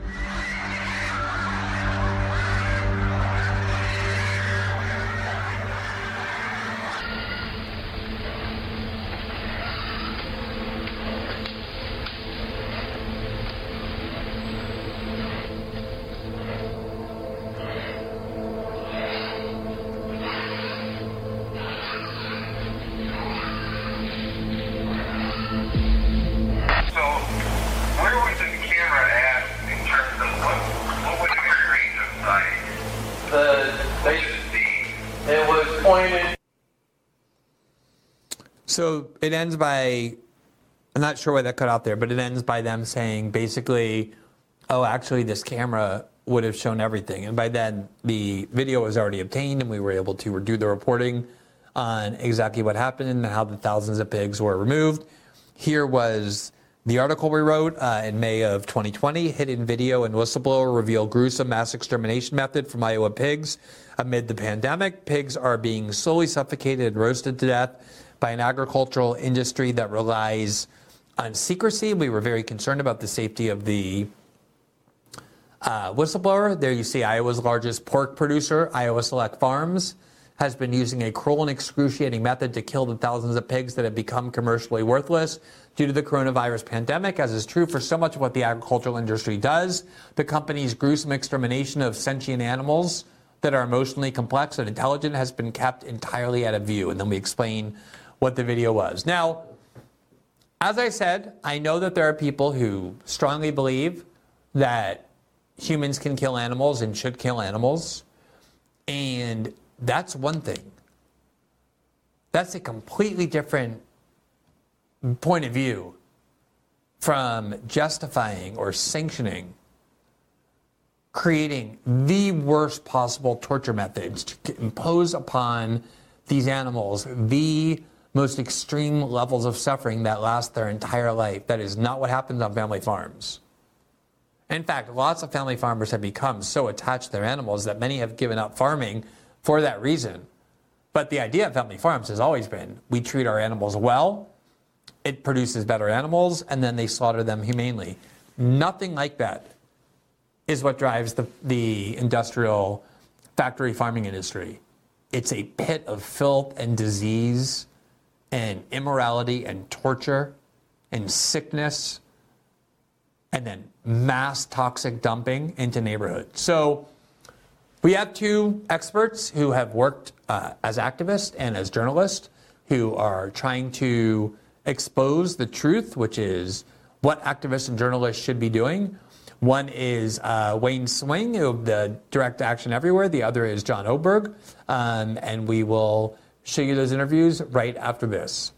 So it ends by, I'm not sure why that cut out there, but it ends by them saying basically, oh, actually, this camera would have shown everything. And by then, the video was already obtained, and we were able to do the reporting on exactly what happened and how the thousands of pigs were removed. Here was the article we wrote uh, in May of 2020. Hidden video and whistleblower reveal gruesome mass extermination method from Iowa pigs. Amid the pandemic, pigs are being slowly suffocated and roasted to death by an agricultural industry that relies on secrecy. We were very concerned about the safety of the uh, whistleblower. There you see Iowa's largest pork producer, Iowa Select Farms, has been using a cruel and excruciating method to kill the thousands of pigs that have become commercially worthless due to the coronavirus pandemic, as is true for so much of what the agricultural industry does. The company's gruesome extermination of sentient animals that are emotionally complex and intelligent has been kept entirely out of view. And then we explain what the video was. Now, as I said, I know that there are people who strongly believe that humans can kill animals and should kill animals. And that's one thing. That's a completely different point of view from justifying or sanctioning creating the worst possible torture methods to impose upon these animals the most extreme levels of suffering that last their entire life. That is not what happens on family farms. In fact, lots of family farmers have become so attached to their animals that many have given up farming for that reason. But the idea of family farms has always been we treat our animals well, it produces better animals, and then they slaughter them humanely. Nothing like that is what drives the, the industrial factory farming industry. It's a pit of filth and disease and immorality and torture and sickness and then mass toxic dumping into neighborhoods. So we have two experts who have worked uh, as activists and as journalists who are trying to expose the truth, which is what activists and journalists should be doing. One is uh, Wayne Hsiung of the Direct Action Everywhere. The other is John Oberg. Um, and we will show you those interviews right after this.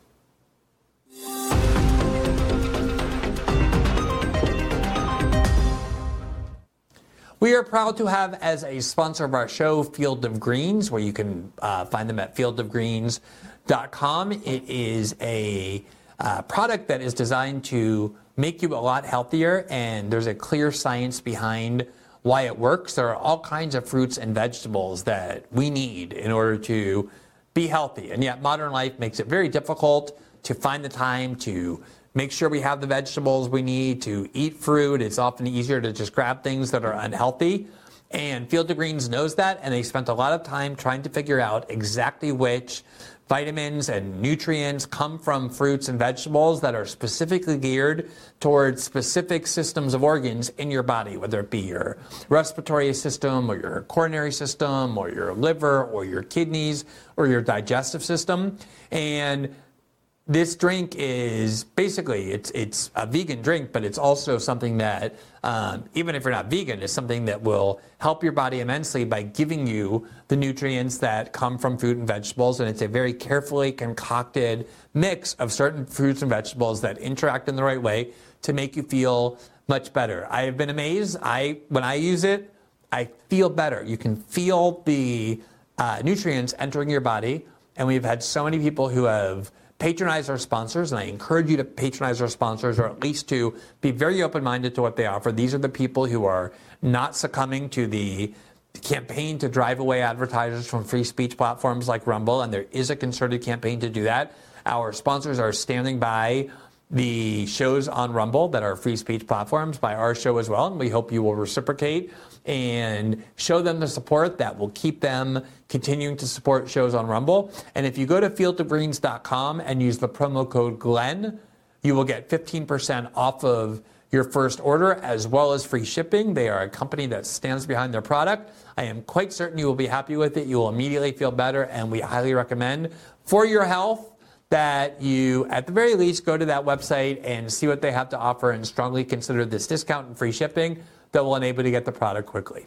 We are proud to have as a sponsor of our show Field of Greens, where you can uh, find them at fieldofgreens.com. It is a uh, product that is designed to make you a lot healthier, and there's a clear science behind why it works. There are all kinds of fruits and vegetables that we need in order to be healthy. And yet, modern life makes it very difficult to find the time to make sure we have the vegetables we need to eat fruit. It's often easier to just grab things that are unhealthy. And Field of Greens knows that, and they spent a lot of time trying to figure out exactly which vitamins and nutrients come from fruits and vegetables that are specifically geared towards specific systems of organs in your body, whether it be your respiratory system or your coronary system or your liver or your kidneys or your digestive system. And this drink is basically it's it's a vegan drink, but it's also something that um, even if you're not vegan, is something that will help your body immensely by giving you the nutrients that come from fruit and vegetables. And it's a very carefully concocted mix of certain fruits and vegetables that interact in the right way to make you feel much better. I have been amazed. I when I use it, I feel better. You can feel the uh, nutrients entering your body, and we've had so many people who have patronize our sponsors, and I encourage you to patronize our sponsors or at least to be very open minded to what they offer. These are the people who are not succumbing to the campaign to drive away advertisers from free speech platforms like Rumble, and there is a concerted campaign to do that. Our sponsors are standing by the shows on Rumble that are free speech platforms, by our show as well, and we hope you will reciprocate and show them the support that will keep them continuing to support shows on Rumble. And if you go to fieldofgreens.com and use the promo code GLENN, you will get 15% off of your first order as well as free shipping. They are a company that stands behind their product. I am quite certain you will be happy with it. You will immediately feel better, and we highly recommend for your health that you, at the very least, go to that website and see what they have to offer and strongly consider this discount and free shipping that will enable you to get the product quickly.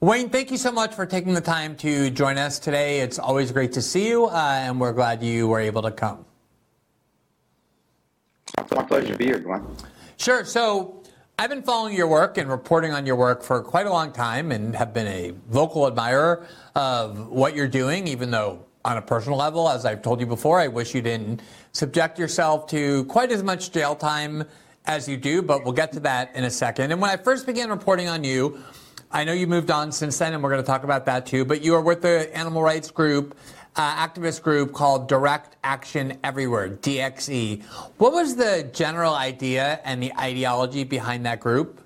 Wayne, thank you so much for taking the time to join us today. It's always great to see you, uh, and we're glad you were able to come. It's my pleasure to be here, Glenn. Sure. So, I've been following your work and reporting on your work for quite a long time and have been a vocal admirer of what you're doing, even though on a personal level, as I've told you before, I wish you didn't subject yourself to quite as much jail time as you do, but we'll get to that in a second. And when I first began reporting on you, I know you moved on since then, and we're going to talk about that too, but you are with the animal rights group, uh, activist group called Direct Action Everywhere, DXE. What was the general idea and the ideology behind that group?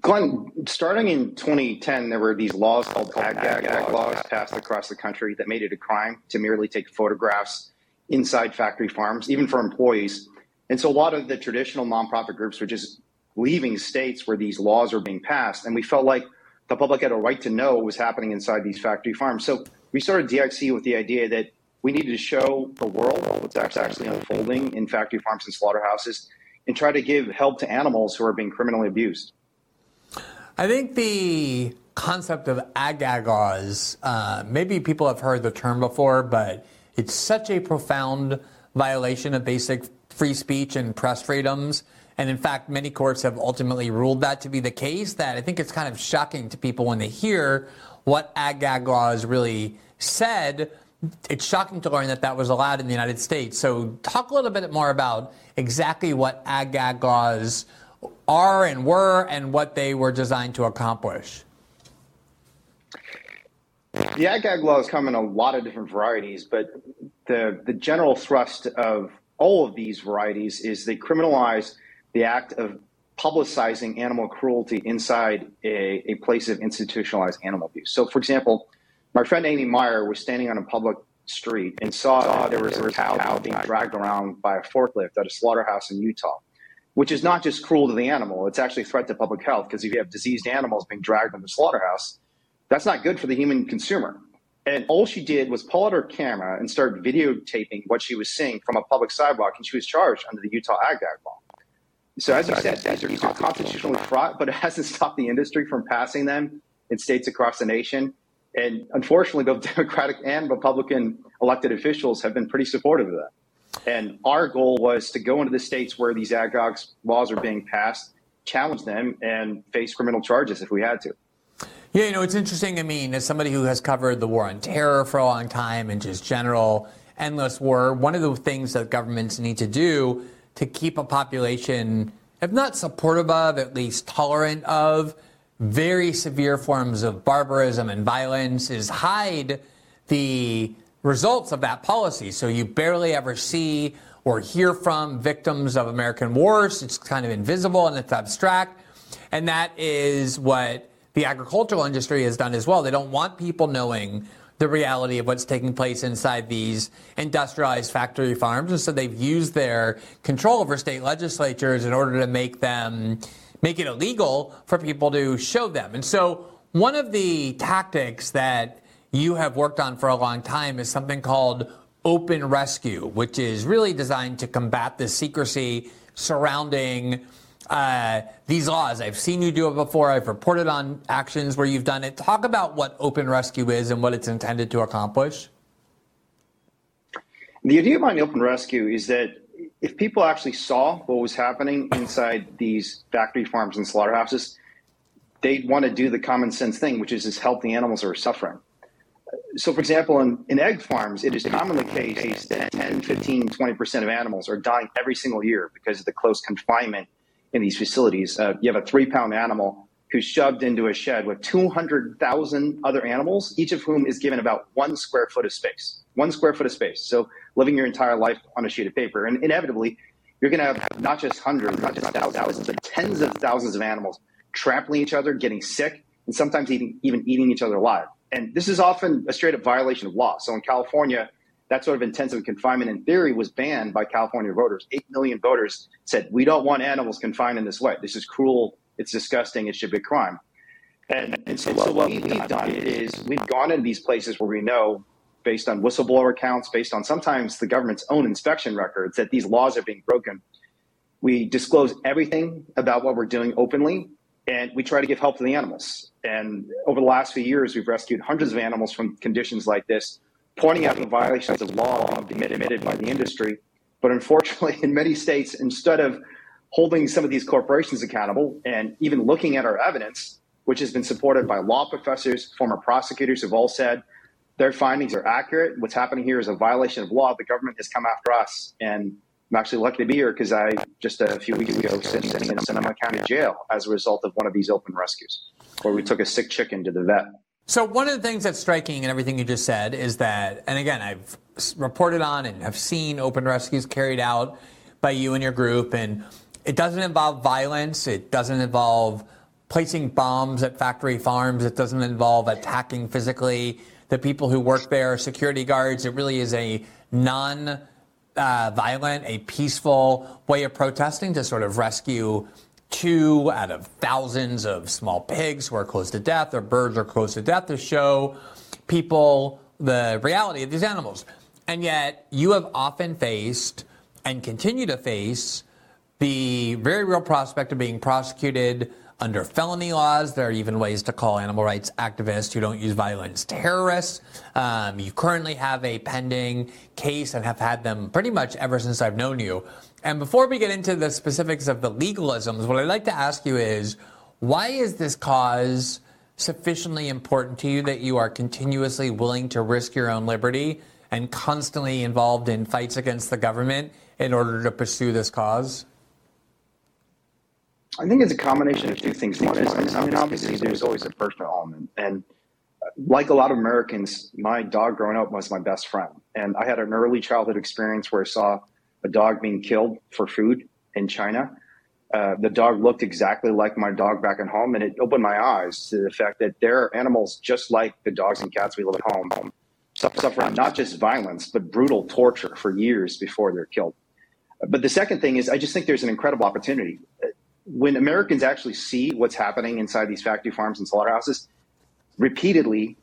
Glenn, starting in 2010, there were these laws called Ag Gag laws passed across the country that made it a crime to merely take photographs inside factory farms, even for employees. And so a lot of the traditional nonprofit groups were just leaving states where these laws are being passed. And we felt like the public had a right to know what was happening inside these factory farms. So we started DXE with the idea that we needed to show the world what's actually unfolding in factory farms and slaughterhouses and try to give help to animals who are being criminally abused. I think the concept of ag laws, uh, maybe people have heard the term before, but it's such a profound violation of basic free speech and press freedoms. And in fact, many courts have ultimately ruled that to be the case. That I think it's kind of shocking to people when they hear what ag gag laws really said. It's shocking to learn that that was allowed in the United States. So, talk a little bit more about exactly what ag gag laws are and were and what they were designed to accomplish. The ag laws come in a lot of different varieties, but the, the general thrust of all of these varieties is they criminalize the act of publicizing animal cruelty inside a, a place of institutionalized animal abuse. So, for example, my friend Amy Meyer was standing on a public street and saw there was a cow being dragged around by a forklift at a slaughterhouse in Utah, which is not just cruel to the animal, it's actually a threat to public health because if you have diseased animals being dragged in the slaughterhouse, that's not good for the human consumer. And all she did was pull out her camera and start videotaping what she was seeing from a public sidewalk, and she was charged under the Utah Ag Gag law. So as you said, these are constitutionally fraught, but it hasn't stopped the industry from passing them in states across the nation. And unfortunately, both Democratic and Republican elected officials have been pretty supportive of that. And our goal was to go into the states where these ag laws are being passed, challenge them, and face criminal charges if we had to. Yeah, you know, it's interesting. I mean, as somebody who has covered the war on terror for a long time and just general endless war, one of the things that governments need to do to keep a population, if not supportive of, at least tolerant of very severe forms of barbarism and violence, is hide the results of that policy. So you barely ever see or hear from victims of American wars. It's kind of invisible and it's abstract. And that is what the agricultural industry has done as well. They don't want people knowing the reality of what's taking place inside these industrialized factory farms. And so they've used their control over state legislatures in order to make them make it illegal for people to show them. And so one of the tactics that you have worked on for a long time is something called open rescue, which is really designed to combat the secrecy surrounding uh, these laws. I've seen you do it before. I've reported on actions where you've done it. Talk about what open rescue is and what it's intended to accomplish. The idea behind open rescue is that if people actually saw what was happening inside these factory farms and slaughterhouses, they'd want to do the common sense thing, which is just help the animals that are suffering. So, for example, in, in egg farms, it is commonly the case that 10, 15, 20% of animals are dying every single year because of the close confinement in these facilities. Uh, you have a three pound animal who's shoved into a shed with 200,000 other animals, each of whom is given about one square foot of space. One square foot of space. So living your entire life on a sheet of paper. And inevitably, you're going to have not just hundreds, not just thousands, but tens of thousands of animals trampling each other, getting sick, and sometimes eating, even eating each other alive. And this is often a straight up violation of law. So in California, that sort of intensive confinement in theory was banned by California voters. Eight million voters said, we don't want animals confined in this way. This is cruel. It's disgusting. It should be a crime. And, and so, so what we've done is we've gone into these places where we know, based on whistleblower accounts, based on sometimes the government's own inspection records, that these laws are being broken. We disclose everything about what we're doing openly, and we try to give help to the animals. And over the last few years, we've rescued hundreds of animals from conditions like this pointing out the violations of law admitted by the industry. But unfortunately, in many states, instead of holding some of these corporations accountable and even looking at our evidence, which has been supported by law professors, former prosecutors who've all said their findings are accurate. What's happening here is a violation of law. The government has come after us. And I'm actually lucky to be here because I just a few weeks ago sitting in Sonoma County Jail as a result of one of these open rescues where we took a sick chicken to the vet. So one of the things that's striking in everything you just said is that, and again, I've reported on and have seen open rescues carried out by you and your group, and it doesn't involve violence. It doesn't involve placing bombs at factory farms. It doesn't involve attacking physically the people who work there, security guards. It really is a non uh, violent, a peaceful way of protesting to sort of rescue two out of thousands of small pigs who are close to death or birds are close to death to show people the reality of these animals. And yet, you have often faced and continue to face the very real prospect of being prosecuted under felony laws. There are even ways to call animal rights activists who don't use violence terrorists. Um, you currently have a pending case and have had them pretty much ever since I've known you. And before we get into the specifics of the legalisms, what I'd like to ask you is why is this cause sufficiently important to you that you are continuously willing to risk your own liberty and constantly involved in fights against the government in order to pursue this cause? I think it's a combination of two things. One is, I mean, obviously, there's always a personal element. And like a lot of Americans, my dog growing up was my best friend. And I had an early childhood experience where I saw a dog being killed for food in China. Uh, the dog looked exactly like my dog back at home, and it opened my eyes to the fact that there are animals just like the dogs and cats we live at home, suffer not just violence, but brutal torture for years before they're killed. But the second thing is, I just think there's an incredible opportunity. When Americans actually see what's happening inside these factory farms and slaughterhouses, repeatedly,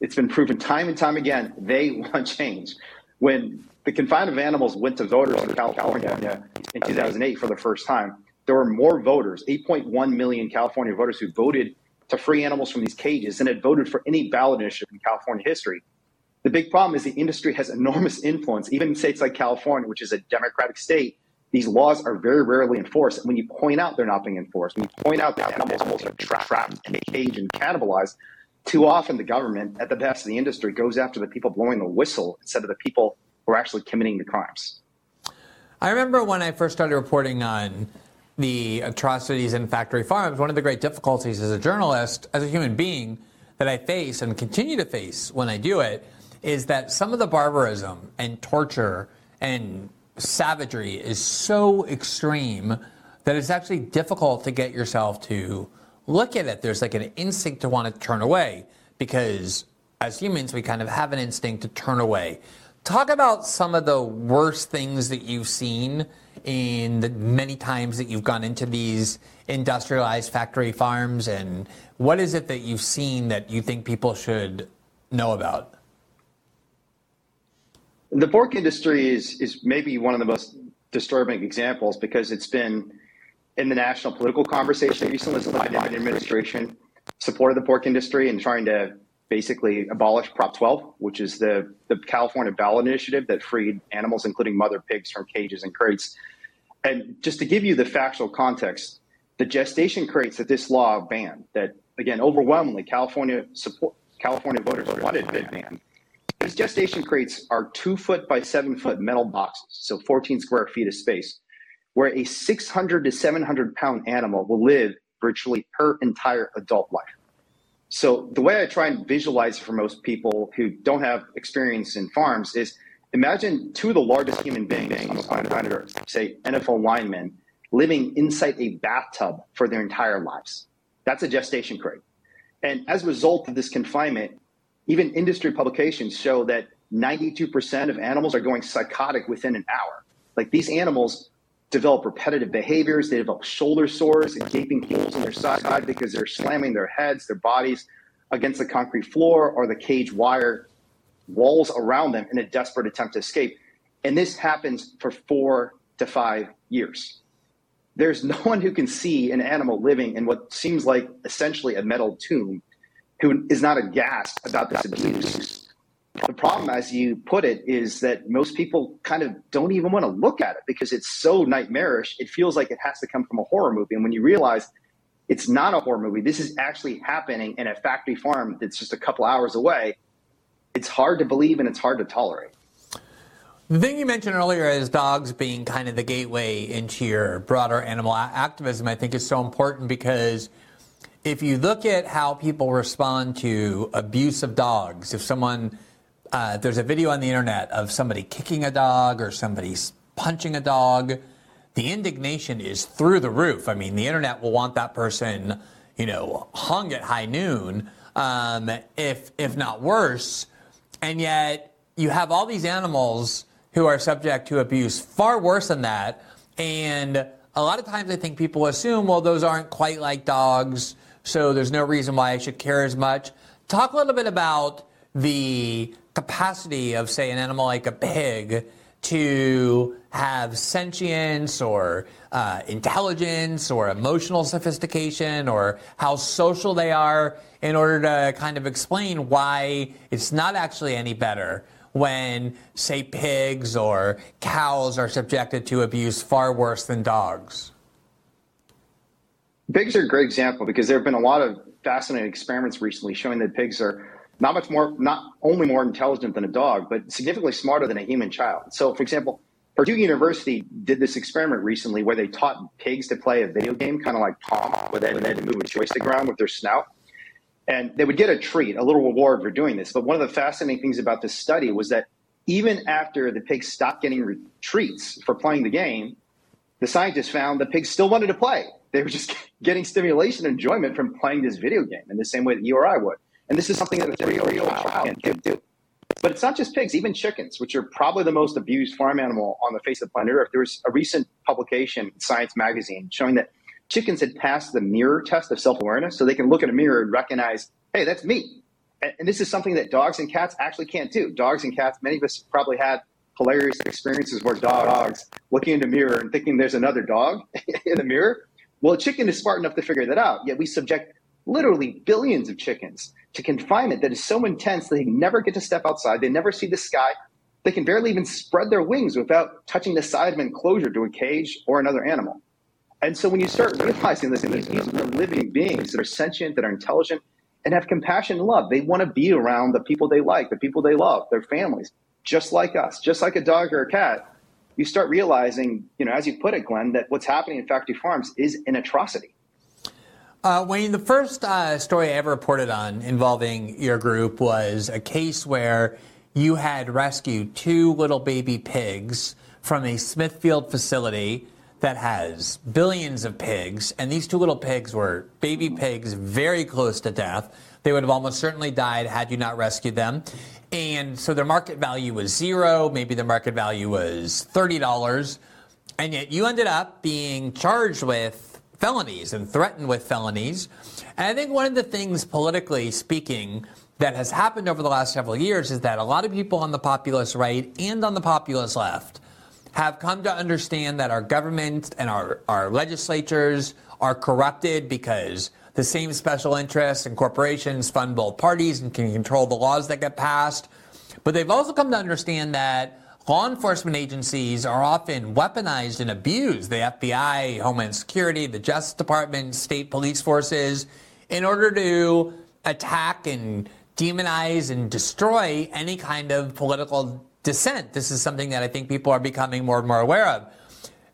it's been proven time and time again, they want change. When the confinement of animals went to voters in California in 2008 for the first time, there were more voters, 8.1 million California voters who voted to free animals from these cages than had voted for any ballot initiative in California history. The big problem is the industry has enormous influence. Even in states like California, which is a democratic state, these laws are very rarely enforced. And when you point out they're not being enforced, when you point out that animals are trapped in a cage and cannibalized, too often the government, at the behest of the industry, goes after the people blowing the whistle instead of the people who are actually committing the crimes. I remember when I first started reporting on the atrocities in factory farms, one of the great difficulties as a journalist, as a human being, that I face and continue to face when I do it is that some of the barbarism and torture and savagery is so extreme that it's actually difficult to get yourself to look at it. There's like an instinct to want to turn away because as humans, we kind of have an instinct to turn away. Talk about some of the worst things that you've seen in the many times that you've gone into these industrialized factory farms and what is it that you've seen that you think people should know about? The pork industry is is maybe one of the most disturbing examples because it's been in the national political conversation recently. The Biden administration supported the pork industry and trying to basically abolish Prop 12, which is the, the California ballot initiative that freed animals, including mother pigs, from cages and crates. And just to give you the factual context, the gestation crates that this law banned, that again overwhelmingly California support California voters wanted big banned, these gestation crates are two foot by seven foot metal boxes, so 14 square feet of space, where a 600 to 700 pound animal will live virtually her entire adult life. So the way I try and visualize it for most people who don't have experience in farms is imagine two of the largest human beings on the planet Earth, say NFL linemen, living inside a bathtub for their entire lives. That's a gestation crate. And as a result of this confinement, even industry publications show that 92% of animals are going psychotic within an hour. Like these animals develop repetitive behaviors, they develop shoulder sores and gaping holes in their side because they're slamming their heads, their bodies against the concrete floor or the cage wire walls around them in a desperate attempt to escape. And this happens for four to five years. There's no one who can see an animal living in what seems like essentially a metal tomb who is not aghast about this abuse. The problem, as you put it, is that most people kind of don't even want to look at it because it's so nightmarish. It feels like it has to come from a horror movie. And when you realize it's not a horror movie, this is actually happening in a factory farm that's just a couple hours away, it's hard to believe and it's hard to tolerate. The thing you mentioned earlier is dogs being kind of the gateway into your broader animal activism, I think is so important because if you look at how people respond to abuse of dogs, if someone, uh, there's a video on the internet of somebody kicking a dog or somebody punching a dog, the indignation is through the roof. I mean, the internet will want that person, you know, hung at high noon, um, if if not worse. And yet, you have all these animals who are subject to abuse, far worse than that. And a lot of times I think people assume, well, those aren't quite like dogs, so there's no reason why I should care as much. Talk a little bit about the capacity of, say, an animal like a pig to have sentience or uh, intelligence or emotional sophistication or how social they are in order to kind of explain why it's not actually any better when, say, pigs or cows are subjected to abuse far worse than dogs? Pigs are a great example because there have been a lot of fascinating experiments recently showing that pigs are not much more, not only more intelligent than a dog, but significantly smarter than a human child. So, for example, Purdue University did this experiment recently where they taught pigs to play a video game, kind of like Pong, where they, had to move a joystick around with their snout. And they would get a treat, a little reward for doing this. But one of the fascinating things about this study was that even after the pigs stopped getting re- treats for playing the game, the scientists found the pigs still wanted to play. They were just getting stimulation and enjoyment from playing this video game in the same way that you or I would. And this is something that a three-year-old child can do. But it's not just pigs, even chickens, which are probably the most abused farm animal on the face of the planet Earth. There was a recent publication in Science magazine showing that chickens had passed the mirror test of self-awareness, so they can look in a mirror and recognize, hey, that's me. And this is something that dogs and cats actually can't do. Dogs and cats, many of us probably had hilarious experiences where dogs looking in the mirror and thinking there's another dog in the mirror. Well, a chicken is smart enough to figure that out. Yet we subject literally billions of chickens to confinement that is so intense they never get to step outside. They never see the sky. They can barely even spread their wings without touching the side of an enclosure to a cage or another animal. And so when you start realizing this, these, these are living beings that are sentient, that are intelligent, and have compassion and love. They want to be around the people they like, the people they love, their families, just like us, just like a dog or a cat. You start realizing, you know, as you put it, Glenn, that what's happening in factory farms is an atrocity. Uh, Wayne, the first uh, story I ever reported on involving your group was a case where you had rescued two little baby pigs from a Smithfield facility that has billions of pigs, and these two little pigs were baby pigs very close to death. They would have almost certainly died had you not rescued them. And so their market value was zero, maybe their market value was $30, and yet you ended up being charged with felonies and threatened with felonies. And I think one of the things, politically speaking, that has happened over the last several years is that a lot of people on the populist right and on the populist left have come to understand that our government and our, our legislatures are corrupted because the same special interests and corporations fund both parties and can control the laws that get passed. But they've also come to understand that law enforcement agencies are often weaponized and abused the FBI, Homeland Security, the Justice Department, state police forces in order to attack and demonize and destroy any kind of political dissent. This is something that I think people are becoming more and more aware of.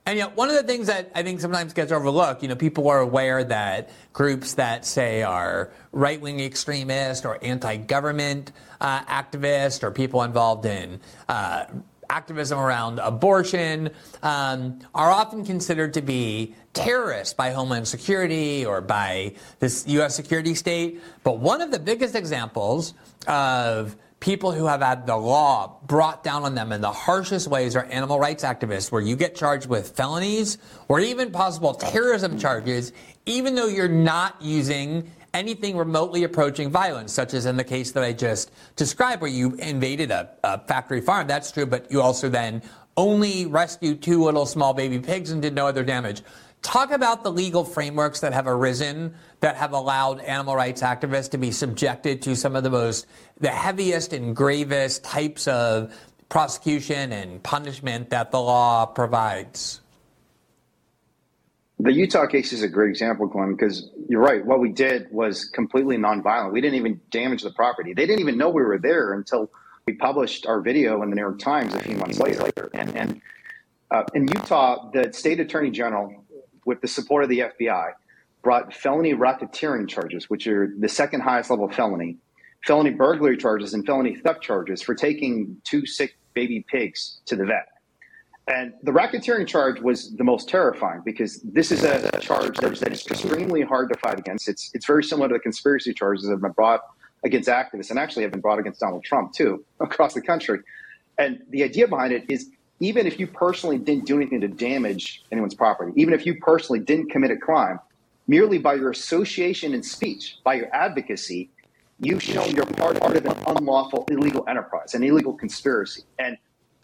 And yet, one of the things that I think sometimes gets overlooked, you know, people are aware that groups that say are right wing extremist or anti government uh, activist or people involved in uh, activism around abortion um, are often considered to be terrorists by Homeland Security or by this U.S. security state. But one of the biggest examples of people who have had the law brought down on them in the harshest ways are animal rights activists, where you get charged with felonies or even possible terrorism charges, even though you're not using anything remotely approaching violence, such as in the case that I just described, where you invaded a, a factory farm. That's true, but you also then only rescued two little small baby pigs and did no other damage. Talk about the legal frameworks that have arisen that have allowed animal rights activists to be subjected to some of the most, the heaviest and gravest types of prosecution and punishment that the law provides. The Utah case is a great example, Glenn, because you're right. What we did was completely nonviolent. We didn't even damage the property. They didn't even know we were there until we published our video in the New York Times a few months later. And, and uh, in Utah, the state attorney general, with the support of the FBI, brought felony racketeering charges, which are the second highest level felony, felony burglary charges, and felony theft charges for taking two sick baby pigs to the vet. And the racketeering charge was the most terrifying because this is a charge that is, that is extremely hard to fight against. It's, it's very similar to the conspiracy charges that have been brought against activists and actually have been brought against Donald Trump too across the country. And the idea behind it is even if you personally didn't do anything to damage anyone's property, even if you personally didn't commit a crime, merely by your association and speech, by your advocacy, you've shown you're part of an unlawful illegal enterprise, an illegal conspiracy. And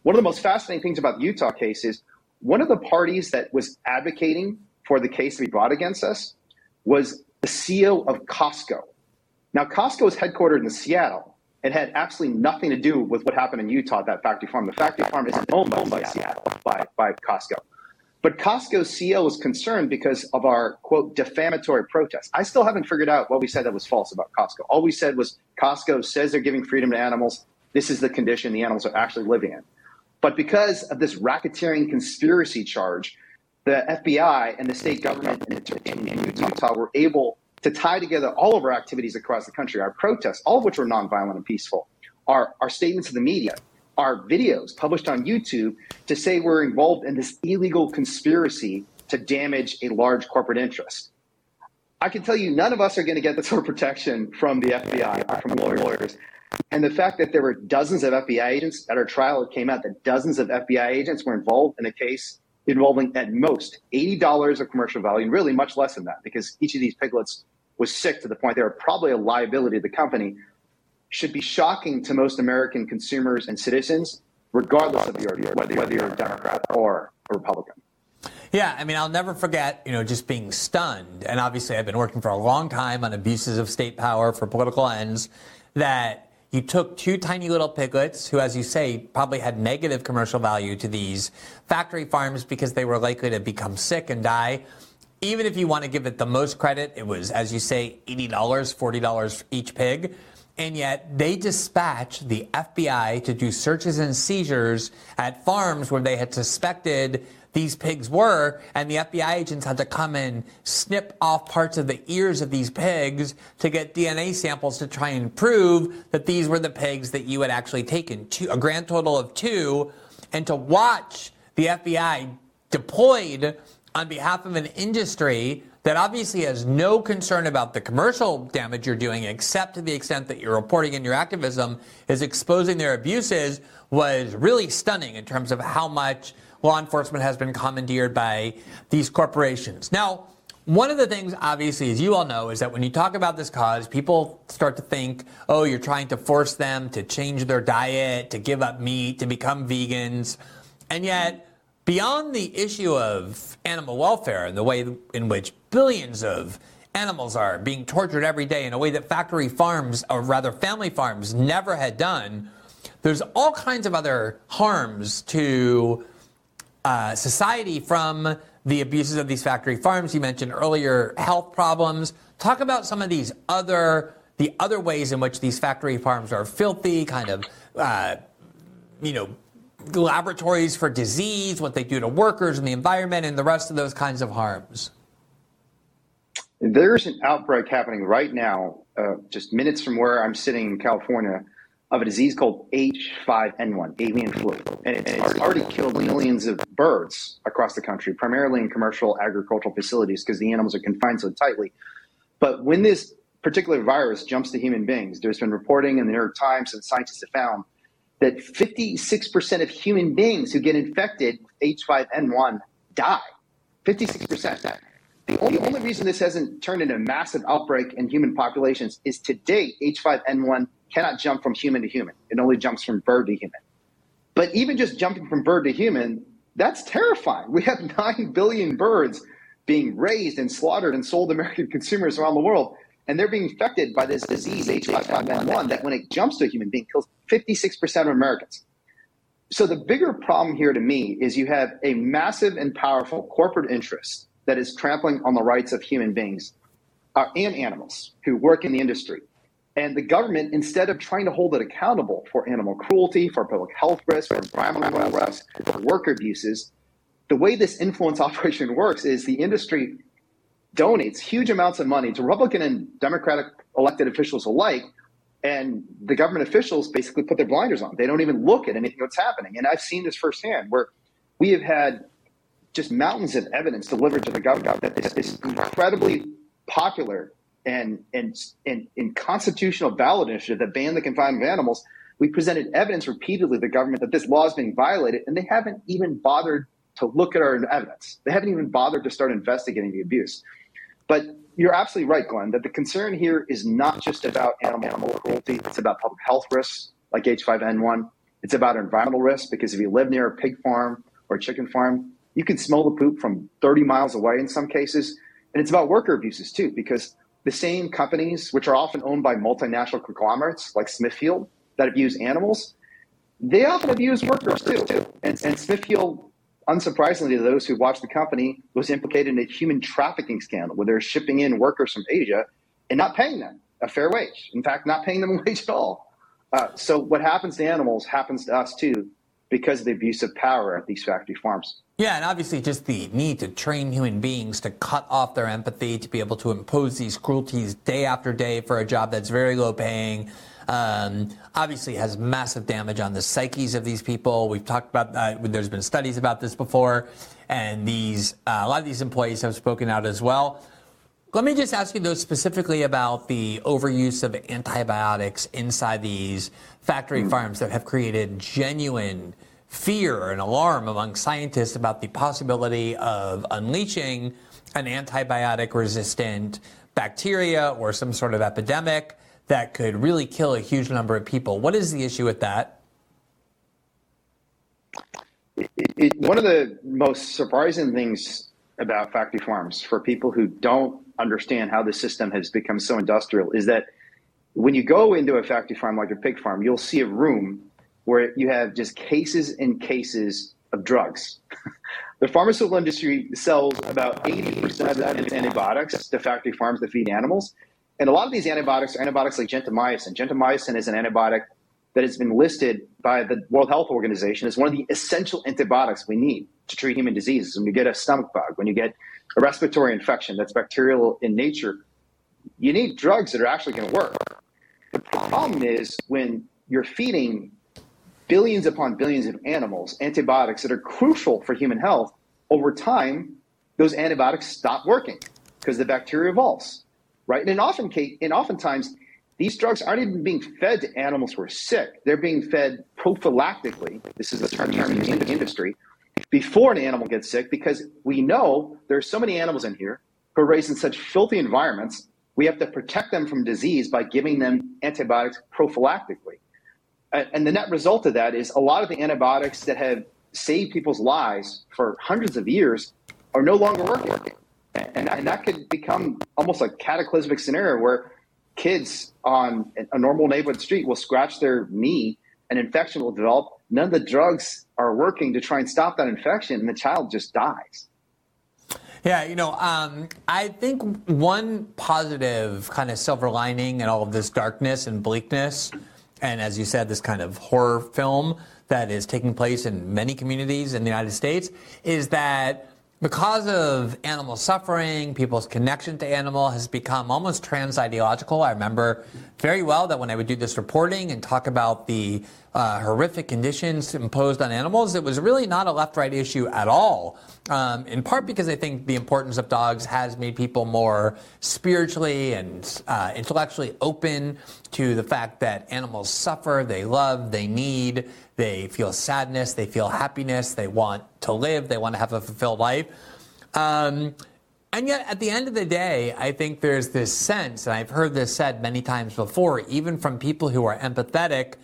one of the most fascinating things about the Utah case is one of the parties that was advocating for the case to be brought against us was the CEO of Costco. Now, Costco is headquartered in Seattle. It had absolutely nothing to do with what happened in Utah at that factory farm. The factory farm is owned by Seattle, by, by Costco. But Costco's CEO was concerned because of our quote defamatory protest. I still haven't figured out what we said that was false about Costco. All we said was Costco says they're giving freedom to animals. This is the condition the animals are actually living in. But because of this racketeering conspiracy charge, the FBI and the state government in, in Utah were able to tie together all of our activities across the country, our protests, all of which were nonviolent and peaceful, our, our statements to the media, our videos published on YouTube to say we're involved in this illegal conspiracy to damage a large corporate interest. I can tell you, none of us are going to get the sort of protection from the FBI from lawyers. And the fact that there were dozens of FBI agents at our trial, it came out that dozens of FBI agents were involved in a case involving at most $80 of commercial value, and really much less than that, because each of these piglets was sick to the point they were probably a liability to the company should be shocking to most American consumers and citizens, regardless of your, whether, whether you're a Democrat or a Republican. Yeah, I mean, I'll never forget, you know, just being stunned. And obviously, I've been working for a long time on abuses of state power for political ends. That you took two tiny little piglets, who, as you say, probably had negative commercial value to these factory farms because they were likely to become sick and die. Even if you want to give it the most credit, it was, as you say, $80, $40 each pig. And yet they dispatched the FBI to do searches and seizures at farms where they had suspected these pigs were, and the FBI agents had to come and snip off parts of the ears of these pigs to get DNA samples to try and prove that these were the pigs that you had actually taken, two, a grand total of two, and to watch the FBI deployed on behalf of an industry that obviously has no concern about the commercial damage you're doing, except to the extent that you're reporting in your activism, is exposing their abuses, was really stunning in terms of how much law enforcement has been commandeered by these corporations. Now, one of the things, obviously, as you all know, is that when you talk about this cause, people start to think, oh, you're trying to force them to change their diet, to give up meat, to become vegans. And yet, beyond the issue of animal welfare and the way in which billions of animals are being tortured every day in a way that factory farms, or rather family farms, never had done, there's all kinds of other harms to uh, society from the abuses of these factory farms. You mentioned earlier health problems. Talk about some of these other the other ways in which these factory farms are filthy, kind of, uh, you know, laboratories for disease, what they do to workers and the environment, and the rest of those kinds of harms. There's an outbreak happening right now, uh, just minutes from where I'm sitting in California, of a disease called H5N1, avian flu. And it's, it's already killed millions of birds across the country, primarily in commercial agricultural facilities because the animals are confined so tightly. But when this particular virus jumps to human beings, there's been reporting in the New York Times and scientists have found that 56% of human beings who get infected with H5N1 die. 56%. The only, the only reason this hasn't turned into a massive outbreak in human populations is to date, H5N1 cannot jump from human to human. It only jumps from bird to human. But even just jumping from bird to human, that's terrifying. We have 9 billion birds being raised and slaughtered and sold to American consumers around the world. And they're being infected by this disease, H5N1, that when it jumps to a human being, kills 56% of Americans. So the bigger problem here to me is you have a massive and powerful corporate interest that is trampling on the rights of human beings uh, and animals who work in the industry. And the government, instead of trying to hold it accountable for animal cruelty, for public health risks, for environmental risks, for worker abuses, the way this influence operation works is the industry donates huge amounts of money to Republican and Democratic elected officials alike. And the government officials basically put their blinders on. They don't even look at anything that's happening. And I've seen this firsthand where we have had just mountains of evidence delivered to the government that this, this incredibly popular and, and, and, and constitutional ballot initiative that banned the confinement of animals We presented evidence repeatedly to the government that this law is being violated, and they haven't even bothered to look at our evidence. They haven't even bothered to start investigating the abuse. But you're absolutely right, Glenn, that the concern here is not just about animal, cruelty, it's about public health risks like H5N1. It's about environmental risks because if you live near a pig farm or a chicken farm, you can smell the poop from 30 miles away in some cases. And it's about worker abuses too, because the same companies, which are often owned by multinational conglomerates like Smithfield that abuse animals, they often abuse workers too. And, and Smithfield, unsurprisingly to those who watch the company, was implicated in a human trafficking scandal where they're shipping in workers from Asia and not paying them a fair wage. In fact, not paying them a wage at all. Uh, so what happens to animals happens to us too because of the abuse of power at these factory farms. Yeah, and obviously just the need to train human beings to cut off their empathy, to be able to impose these cruelties day after day for a job that's very low paying. Um, obviously has massive damage on the psyches of these people. We've talked about that. There's been studies about this before, and these uh, a lot of these employees have spoken out as well. Let me just ask you though specifically about the overuse of antibiotics inside these factory mm. farms that have created genuine fear and alarm among scientists about the possibility of unleashing an antibiotic resistant bacteria or some sort of epidemic that could really kill a huge number of people. What is the issue with that? It, it, one of the most surprising things about factory farms for people who don't understand how the system has become so industrial is that when you go into a factory farm like a pig farm, you'll see a room where you have just cases and cases of drugs. the pharmaceutical industry sells about 80% of its antibiotics to factory farms that feed animals. And a lot of these antibiotics are antibiotics like gentamicin. Gentamicin is an antibiotic that has been listed by the World Health Organization as one of the essential antibiotics we need to treat human diseases. When you get a stomach bug, when you get a respiratory infection that's bacterial in nature, you need drugs that are actually going to work. The problem is when you're feeding billions upon billions of animals antibiotics that are crucial for human health, over time, those antibiotics stop working because the bacteria evolves, right? And often, and oftentimes, these drugs aren't even being fed to animals who are sick. They're being fed prophylactically. This is the term used in the industry before an animal gets sick because we know there's so many animals in here who are raised in such filthy environments. We have to protect them from disease by giving them antibiotics prophylactically. And the net result of that is a lot of the antibiotics that have saved people's lives for hundreds of years are no longer working. And, and that could become almost a cataclysmic scenario where kids on a normal neighborhood street will scratch their knee, an infection will develop. None of the drugs are working to try and stop that infection, and the child just dies. Yeah, you know, um, I think one positive kind of silver lining in all of this darkness and bleakness and as you said, this kind of horror film that is taking place in many communities in the United States is that because of animal suffering, people's connection to animal has become almost trans ideological. I remember very well that when I would do this reporting and talk about the uh, horrific conditions imposed on animals, it was really not a left right issue at all. Um, in part because I think the importance of dogs has made people more spiritually and uh, intellectually open to the fact that animals suffer, they love, they need, they feel sadness, they feel happiness, they want to live, they want to have a fulfilled life. Um, and yet, at the end of the day, I think there's this sense, and I've heard this said many times before, even from people who are empathetic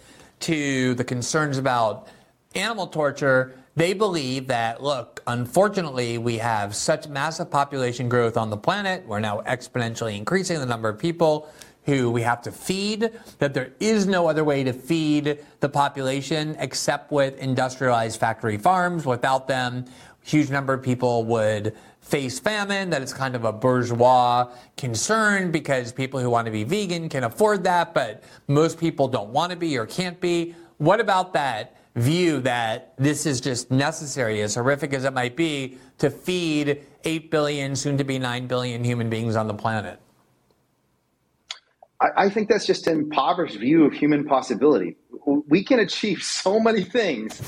to the concerns about animal torture, they believe that, look, unfortunately, we have such massive population growth on the planet. We're now exponentially increasing the number of people who we have to feed, that there is no other way to feed the population except with industrialized factory farms. Without them, huge number of people would face famine, that it's kind of a bourgeois concern because people who want to be vegan can afford that, but most people don't want to be or can't be. What about that view that this is just necessary, as horrific as it might be, to feed 8 billion, soon to be 9 billion human beings on the planet? I, think that's just an impoverished view of human possibility. We can achieve so many things.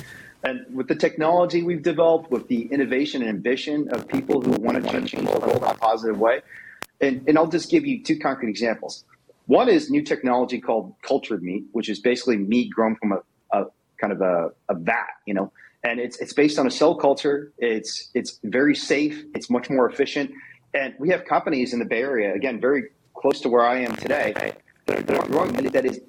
And with the technology we've developed, with the innovation and ambition of people who want to change the world in a positive way. And, and I'll just give you two concrete examples. One is new technology called cultured meat, which is basically meat grown from a, a kind of a, a vat, you know, and it's it's based on a cell culture. It's it's very safe. It's much more efficient, and we have companies in the Bay Area, again, very close to where I am today, that are, growing meat that is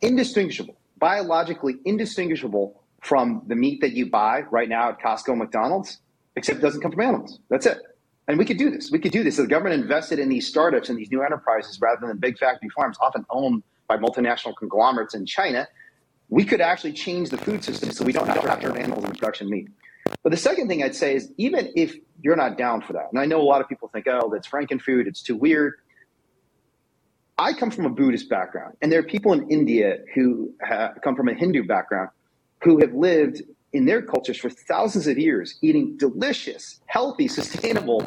indistinguishable, biologically indistinguishable from the meat that you buy right now at Costco and McDonald's, except it doesn't come from animals. That's it. And we could do this. We could do this. The government invested in these startups and these new enterprises rather than big factory farms, often owned by multinational conglomerates in China. We could actually change the food system so we don't have to turn animals into production meat. But the second thing I'd say is even if you're not down for that, and I know a lot of people think, oh, that's Frankenfood, it's too weird. I come from a Buddhist background, and there are people in India who come from a Hindu background who have lived in their cultures for thousands of years eating delicious, healthy, sustainable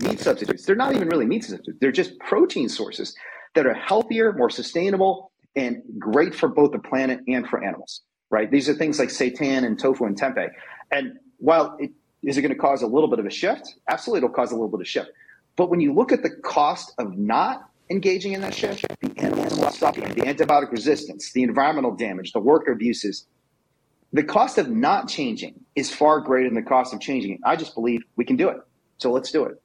meat substitutes. They're not even really meat substitutes, they're just protein sources that are healthier, more sustainable, and great for both the planet and for animals, right? These are things like seitan and tofu and tempeh. And while it is it going to cause a little bit of a shift? Absolutely, it'll cause a little bit of shift. But when you look at the cost of not engaging in that shift, the animal suffering, the antibiotic resistance, the environmental damage, the worker abuses, the cost of not changing is far greater than the cost of changing it. I just believe we can do it. So let's do it.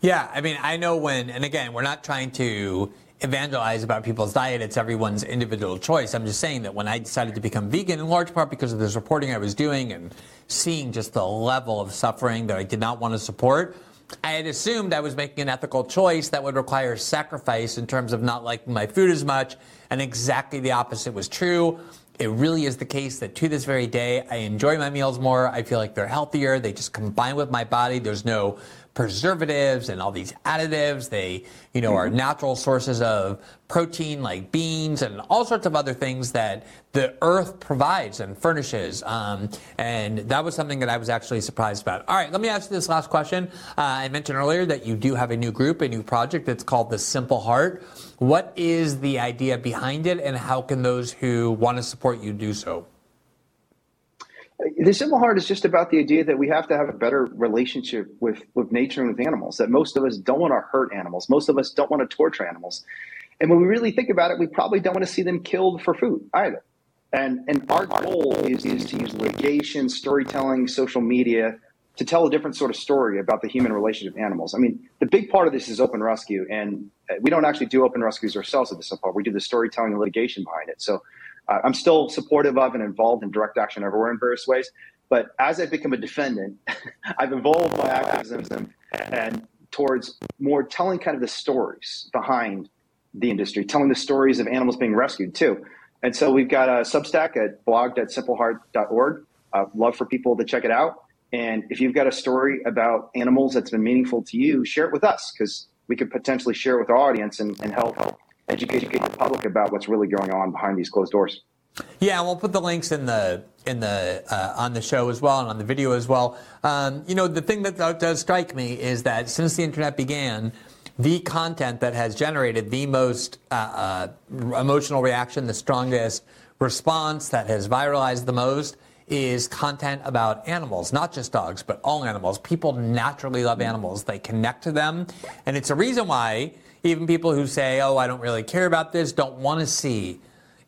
Yeah, I mean, I know when, and again, we're not trying to evangelize about people's diet. It's everyone's individual choice. I'm just saying that when I decided to become vegan, in large part because of this reporting I was doing and seeing just the level of suffering that I did not want to support, I had assumed I was making an ethical choice that would require sacrifice in terms of not liking my food as much, and exactly the opposite was true it really is the case that to this very day, I enjoy my meals more. I feel like they're healthier. They just combine with my body. There's no preservatives and all these additives. They, you know, are mm-hmm. natural sources of protein like beans and all sorts of other things that the earth provides and furnishes. Um, and that was something that I was actually surprised about. All right, let me ask you this last question. Uh, I mentioned earlier that you do have a new group, a new project that's called the Simple Heart. What is the idea behind it, and how can those who want to support you do so? The simple heart is just about the idea that we have to have a better relationship with, with nature and with animals, that most of us don't want to hurt animals. Most of us don't want to torture animals. And when we really think about it, we probably don't want to see them killed for food either. And, and our goal is, is to use litigation, storytelling, social media to tell a different sort of story about the human relationship with animals. I mean, the big part of this is open rescue, and uh, we don't actually do open rescues ourselves at the Simple. We do the storytelling and litigation behind it. So uh, I'm still supportive of and involved in direct action everywhere in various ways. But as I've become a defendant, I've evolved my activism and towards more telling kind of the stories behind the industry, telling the stories of animals being rescued too. And so we've got a Substack at blog.simpleheart.org. Uh, love for people to check it out. And if you've got a story about animals that's been meaningful to you, share it with us because we could potentially share it with our audience and, and help, help educate, the public about what's really going on behind these closed doors. Yeah, we'll put the links in the in the uh, on the show as well and on the video as well. Um, you know, the thing that does strike me is that since the internet began, the content that has generated the most uh, uh, emotional reaction, the strongest response, that has viralized the most is content about animals, not just dogs, but all animals. People naturally love animals. They connect to them. And it's a reason why even people who say, oh, I don't really care about this, don't want to see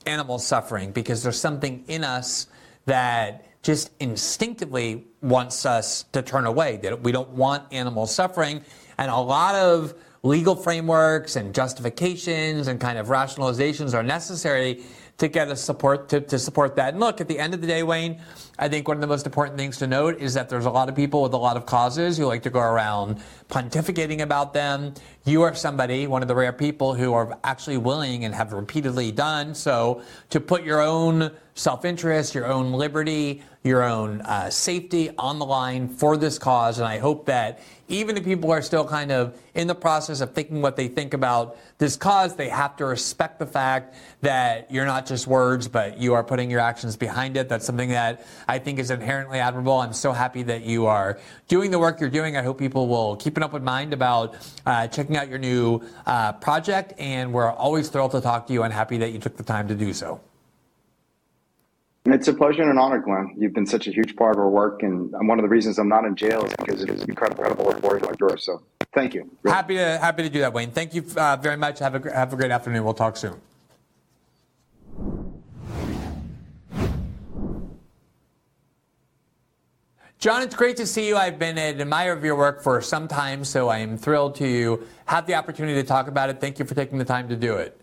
animals suffering because there's something in us that just instinctively wants us to turn away, that we don't want animals suffering. And a lot of legal frameworks and justifications and kind of rationalizations are necessary to get us support to, to support that. And look, at the end of the day, Wayne, I think one of the most important things to note is that there's a lot of people with a lot of causes who like to go around pontificating about them. You are somebody, one of the rare people who are actually willing and have repeatedly done so to put your own self-interest, your own liberty, your own uh, safety on the line for this cause. And I hope that even if people are still kind of in the process of thinking what they think about this cause, they have to respect the fact that you're not just words, but you are putting your actions behind it. That's something that I think is inherently admirable. I'm so happy that you are doing the work you're doing. I hope people will keep an open mind about uh, checking out your new uh, project. And we're always thrilled to talk to you and happy that you took the time to do so. It's a pleasure and an honor, Glenn. You've been such a huge part of our work, and one of the reasons I'm not in jail is because of incredible, incredible work like yours. So Thank you. Happy to happy to do that, Wayne. Thank you uh, very much. Have a have a great afternoon. We'll talk soon. John, it's great to see you. I've been an admirer of your work for some time, so I am thrilled to have the opportunity to talk about it. Thank you for taking the time to do it.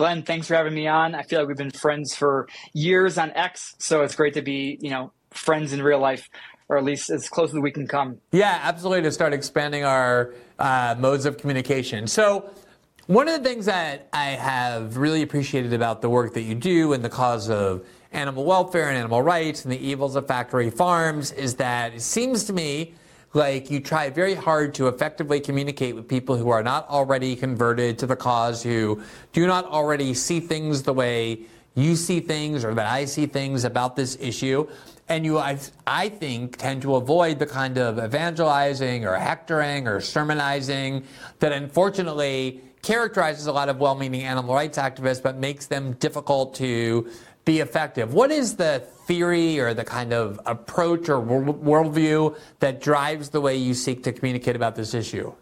Glenn, thanks for having me on. I feel like we've been friends for years on X, so it's great to be, you know, friends in real life, or at least as close as we can come. Yeah, absolutely. To start expanding our uh, modes of communication. So, one of the things that I have really appreciated about the work that you do and the cause of animal welfare and animal rights and the evils of factory farms is that it seems to me like you try very hard to effectively communicate with people who are not already converted to the cause, who do not already see things the way you see things or that I see things about this issue. And you, I, I think, tend to avoid the kind of evangelizing or hectoring or sermonizing that unfortunately characterizes a lot of well meaning animal rights activists but makes them difficult to be effective. What is the theory or the kind of approach or worldview that drives the way you seek to communicate about this issue?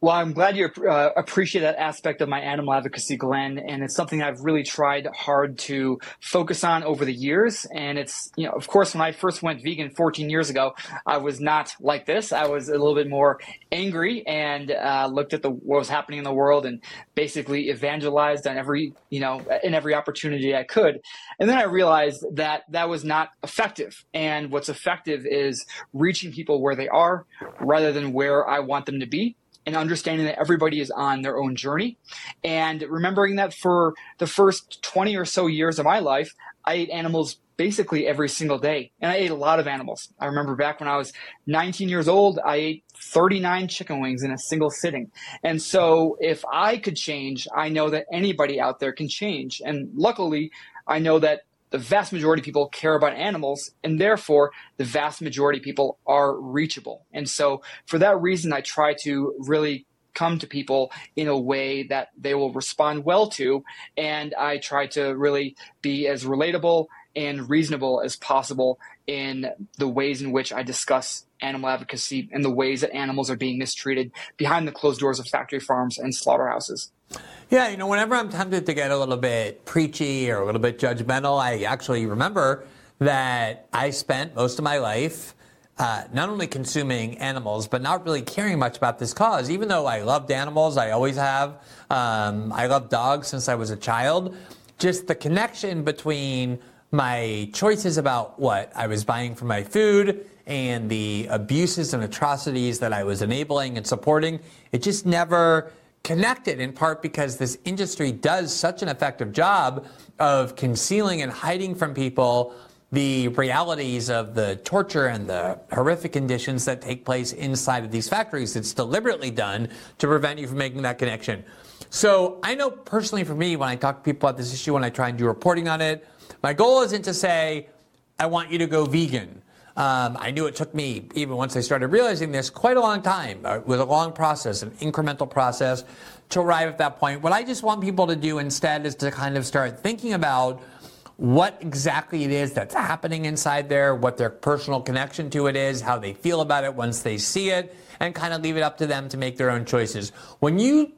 Well, I'm glad you uh, appreciate that aspect of my animal advocacy, Glenn, and it's something I've really tried hard to focus on over the years. And it's, you know, of course, when I first went vegan 14 years ago, I was not like this. I was a little bit more angry and uh, looked at the what was happening in the world and basically evangelized on every, you know, in every opportunity I could. And then I realized that that was not effective. And what's effective is reaching people where they are rather than where I want them to be and understanding that everybody is on their own journey. And remembering that for the first 20 or so years of my life i ate animals basically every single day and i ate a lot of animals. I remember back when i was 19 years old i ate 39 chicken wings in a single sitting. And so if i could change i know that anybody out there can change. And luckily i know that the vast majority of people care about animals, and therefore the vast majority of people are reachable. And so, for that reason, I try to really come to people in a way that they will respond well to, and I try to really be as relatable and reasonable as possible in the ways in which I discuss animal advocacy and the ways that animals are being mistreated behind the closed doors of factory farms and slaughterhouses. Yeah, you know, whenever I'm tempted to get a little bit preachy or a little bit judgmental, I actually remember that I spent most of my life uh, not only consuming animals, but not really caring much about this cause. Even though I loved animals, I always have. Um, I loved dogs since I was a child. Just the connection between my choices about what I was buying for my food and the abuses and atrocities that I was enabling and supporting, it just never connected in part because this industry does such an effective job of concealing and hiding from people the realities of the torture and the horrific conditions that take place inside of these factories. It's deliberately done to prevent you from making that connection. So I know personally for me, when I talk to people about this issue, when I try and do reporting on it, my goal isn't to say, I want you to go vegan. Um, I knew it took me, even once I started realizing this, quite a long time. Uh, it was a long process, an incremental process to arrive at that point. What I just want people to do instead is to kind of start thinking about what exactly it is that's happening inside there, what their personal connection to it is, how they feel about it once they see it, and kind of leave it up to them to make their own choices. When you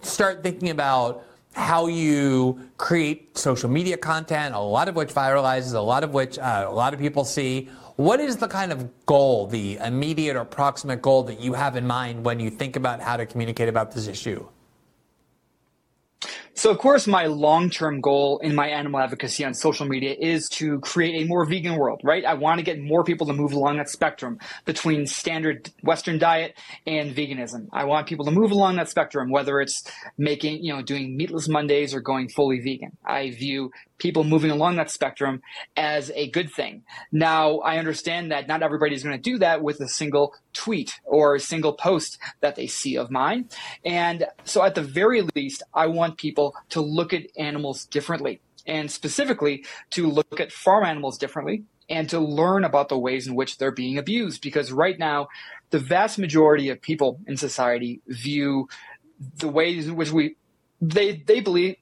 start thinking about how you create social media content, a lot of which viralizes, a lot of which uh, a lot of people see, what is the kind of goal, the immediate or proximate goal that you have in mind when you think about how to communicate about this issue? So, of course, my long term goal in my animal advocacy on social media is to create a more vegan world, right? I want to get more people to move along that spectrum between standard Western diet and veganism. I want people to move along that spectrum, whether it's making, you know, doing meatless Mondays or going fully vegan. I view people moving along that spectrum as a good thing. Now, I understand that not everybody's going to do that with a single tweet or a single post that they see of mine. And so, at the very least, I want people to look at animals differently and specifically to look at farm animals differently and to learn about the ways in which they're being abused. Because right now, the vast majority of people in society view the ways in which we they they believe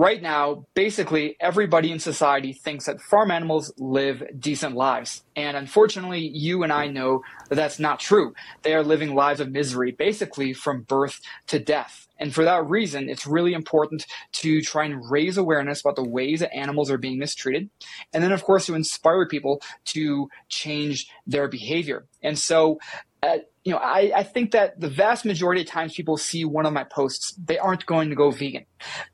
right now, basically everybody in society thinks that farm animals live decent lives. And unfortunately, you and I know that that's not true. They are living lives of misery, basically from birth to death. And for that reason, it's really important to try and raise awareness about the ways that animals are being mistreated. And then, of course, to inspire people to change their behavior. And so, uh, you know, I, I think that the vast majority of times people see one of my posts, they aren't going to go vegan.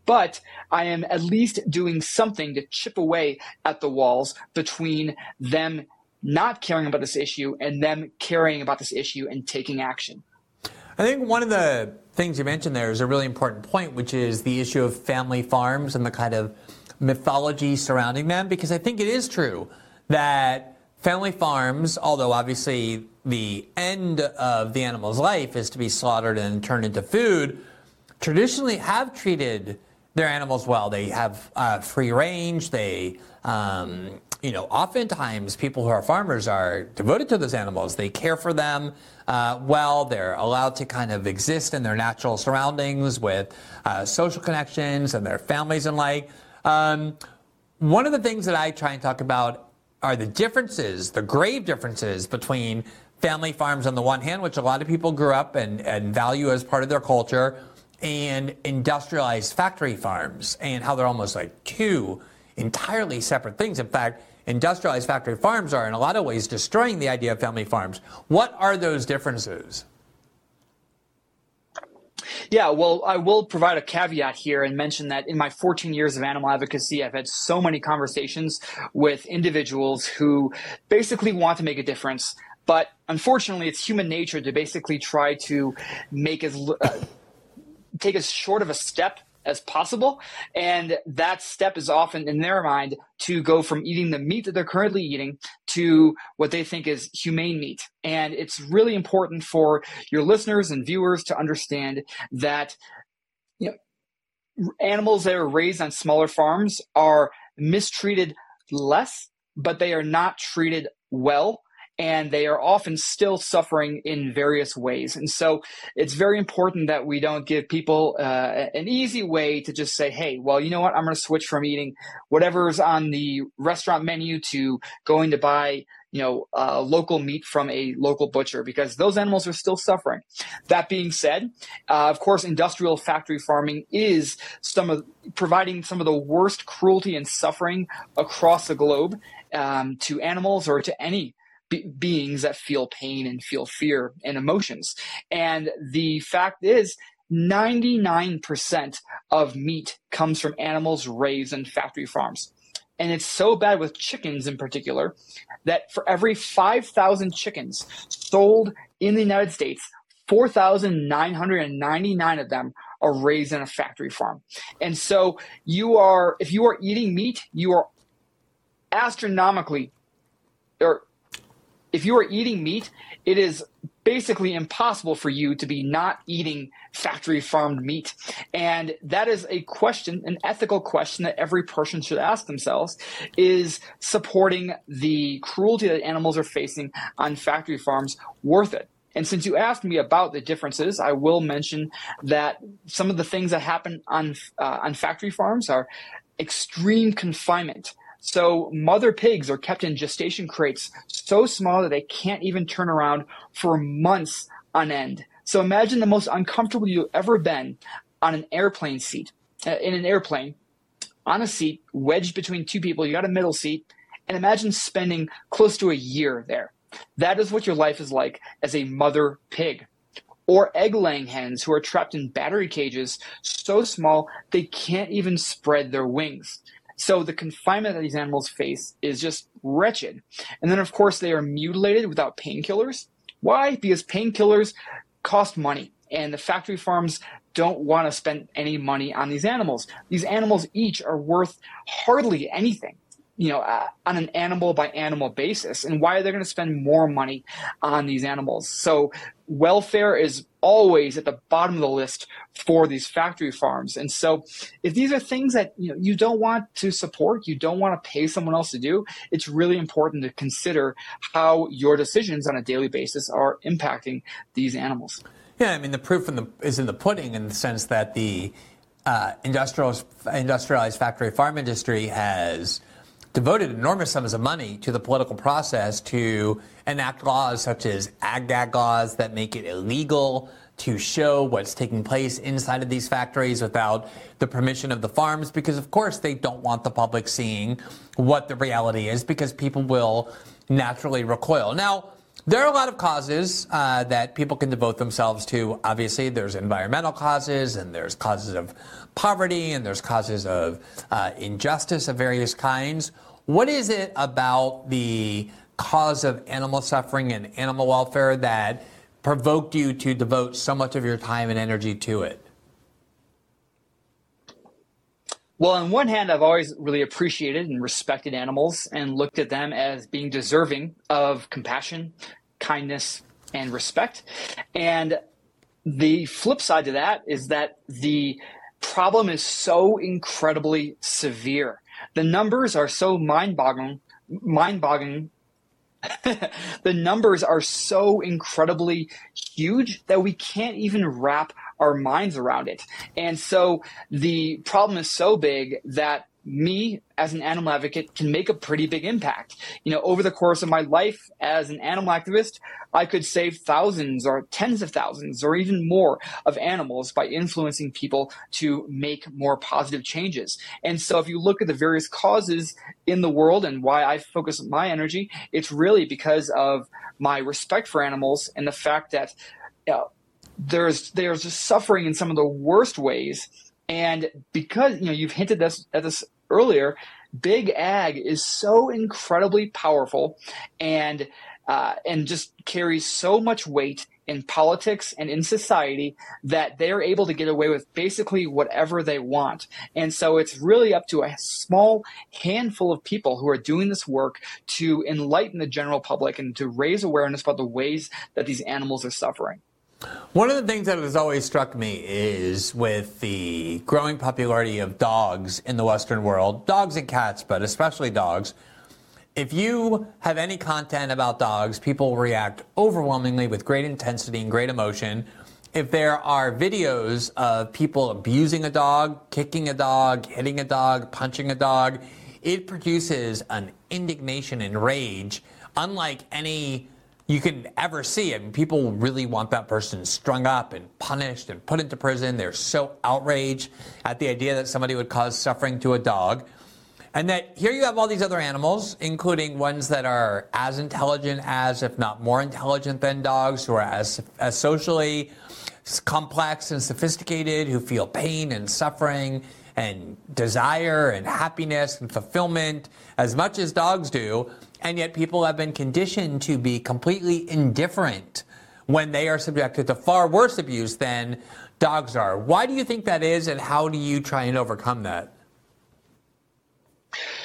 But I am at least doing something to chip away at the walls between them not caring about this issue and them caring about this issue and taking action. I think one of the things you mentioned there is a really important point, which is the issue of family farms and the kind of mythology surrounding them, because I think it is true that family farms, although obviously the end of the animal's life is to be slaughtered and turned into food, traditionally have treated their animals well. They have uh, free range. They, um, you know, oftentimes people who are farmers are devoted to those animals. They care for them uh, well. They're allowed to kind of exist in their natural surroundings with uh, social connections and their families and like. Um, one of the things that I try and talk about are the differences, the grave differences between family farms on the one hand, which a lot of people grew up and, and value as part of their culture, and industrialized factory farms, and how they're almost like two entirely separate things. In fact, industrialized factory farms are in a lot of ways destroying the idea of family farms. What are those differences? Yeah, well, I will provide a caveat here and mention that in my 14 years of animal advocacy, I've had so many conversations with individuals who basically want to make a difference, but unfortunately, it's human nature to basically try to make as uh, take as short of a step as possible. And that step is often in their mind to go from eating the meat that they're currently eating to what they think is humane meat. And it's really important for your listeners and viewers to understand that you know, animals that are raised on smaller farms are mistreated less, but they are not treated well and they are often still suffering in various ways. And so it's very important that we don't give people uh, an easy way to just say, hey, well, you know what? I'm going to switch from eating whatever's on the restaurant menu to going to buy you know, uh, local meat from a local butcher because those animals are still suffering. That being said, uh, of course, industrial factory farming is some of providing some of the worst cruelty and suffering across the globe um, to animals or to any be- beings that feel pain and feel fear and emotions. And the fact is, 99% of meat comes from animals raised in factory farms. And it's so bad with chickens in particular that for every 5,000 chickens sold in the United States, 4,999 of them are raised in a factory farm. And so you are, if you are eating meat, you are astronomically or if you are eating meat, it is basically impossible for you to be not eating factory farmed meat. And that is a question, an ethical question that every person should ask themselves is supporting the cruelty that animals are facing on factory farms worth it? And since you asked me about the differences, I will mention that some of the things that happen on uh, on factory farms are extreme confinement, so mother pigs are kept in gestation crates so small that they can't even turn around for months on end. So imagine the most uncomfortable you've ever been on an airplane seat, uh, in an airplane, on a seat wedged between two people. You got a middle seat, and imagine spending close to a year there. That is what your life is like as a mother pig. Or egg laying hens who are trapped in battery cages so small they can't even spread their wings. So the confinement that these animals face is just wretched. And then, of course, they are mutilated without painkillers. Why? Because painkillers cost money, and the factory farms don't want to spend any money on these animals. These animals each are worth hardly anything you know, uh, on an animal by animal basis. And why are they going to spend more money on these animals? So welfare is always at the bottom of the list for these factory farms. And so if these are things that you know you don't want to support, you don't want to pay someone else to do, it's really important to consider how your decisions on a daily basis are impacting these animals. Yeah, I mean the proof in the, is in the pudding in the sense that the uh, industrial, industrialized factory farm industry has devoted enormous sums of money to the political process to enact laws such as ag gag laws that make it illegal to show what's taking place inside of these factories without the permission of the farms because of course they don't want the public seeing what the reality is because people will naturally recoil. Now, there are a lot of causes uh, that people can devote themselves to. Obviously, there's environmental causes, and there's causes of poverty, and there's causes of uh, injustice of various kinds. What is it about the cause of animal suffering and animal welfare that provoked you to devote so much of your time and energy to it? Well, on one hand, I've always really appreciated and respected animals and looked at them as being deserving of compassion, kindness, and respect. And the flip side to that is that the problem is so incredibly severe. The numbers are so mind-boggling, mind-boggling. the numbers are so incredibly huge that we can't even wrap our minds around it. And so the problem is so big that me as an animal advocate can make a pretty big impact. You know, over the course of my life as an animal activist, I could save thousands or tens of thousands or even more of animals by influencing people to make more positive changes. And so if you look at the various causes in the world and why I focus my energy, it's really because of my respect for animals and the fact that you know, there's there's suffering in some of the worst ways. And because you know you've hinted this at this earlier, big ag is so incredibly powerful and uh, and just carries so much weight in politics and in society that they're able to get away with basically whatever they want. And so it's really up to a small handful of people who are doing this work to enlighten the general public and to raise awareness about the ways that these animals are suffering. One of the things that has always struck me is with the growing popularity of dogs in the Western world, dogs and cats, but especially dogs. If you have any content about dogs, people react overwhelmingly with great intensity and great emotion. If there are videos of people abusing a dog, kicking a dog, hitting a dog, punching a dog, it produces an indignation and rage unlike any you can ever see. I mean, people really want that person strung up and punished and put into prison. They're so outraged at the idea that somebody would cause suffering to a dog. And that here you have all these other animals, including ones that are as intelligent as, if not more intelligent than dogs, who are as, as socially complex and sophisticated, who feel pain and suffering and desire and happiness and fulfillment as much as dogs do. And yet people have been conditioned to be completely indifferent when they are subjected to far worse abuse than dogs are. Why do you think that is, and how do you try and overcome that?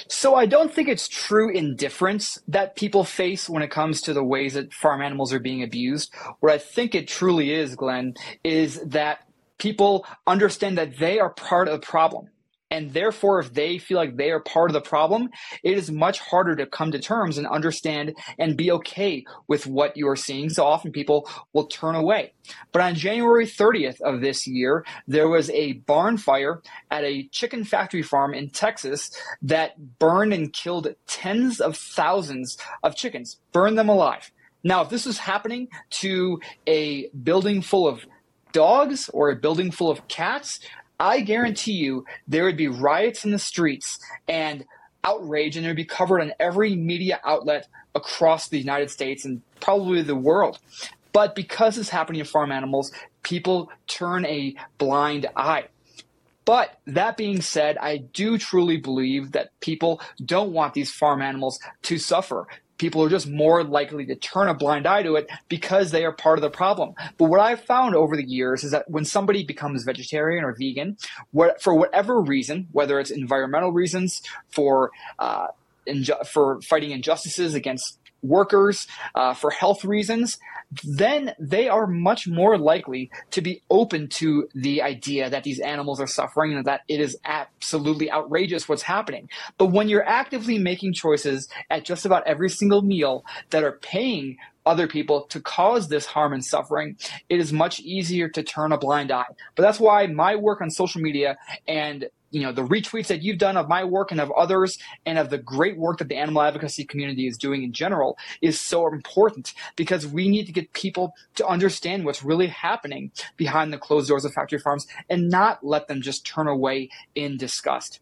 So I don't think it's true indifference that people face when it comes to the ways that farm animals are being abused. What I think it truly is, Glenn, is that people understand that they are part of the problem. And therefore, if they feel like they are part of the problem, it is much harder to come to terms and understand and be okay with what you are seeing. So often people will turn away. But on January 30th of this year, there was a barn fire at a chicken factory farm in Texas that burned and killed tens of thousands of chickens, burned them alive. Now, if this was happening to a building full of dogs or a building full of cats, I guarantee you there would be riots in the streets and outrage, and it would be covered on every media outlet across the United States and probably the world. But because it's happening to farm animals, people turn a blind eye. But that being said, I do truly believe that people don't want these farm animals to suffer people are just more likely to turn a blind eye to it because they are part of the problem. But what I've found over the years is that when somebody becomes vegetarian or vegan, what, for whatever reason, whether it's environmental reasons, for uh, inju- for fighting injustices against workers uh, for health reasons, then they are much more likely to be open to the idea that these animals are suffering and that it is absolutely outrageous what's happening. But when you're actively making choices at just about every single meal that are paying other people to cause this harm and suffering, it is much easier to turn a blind eye. But that's why my work on social media and you know the retweets that you've done of my work and of others and of the great work that the animal advocacy community is doing in general is so important because we need to get people to understand what's really happening behind the closed doors of factory farms and not let them just turn away in disgust.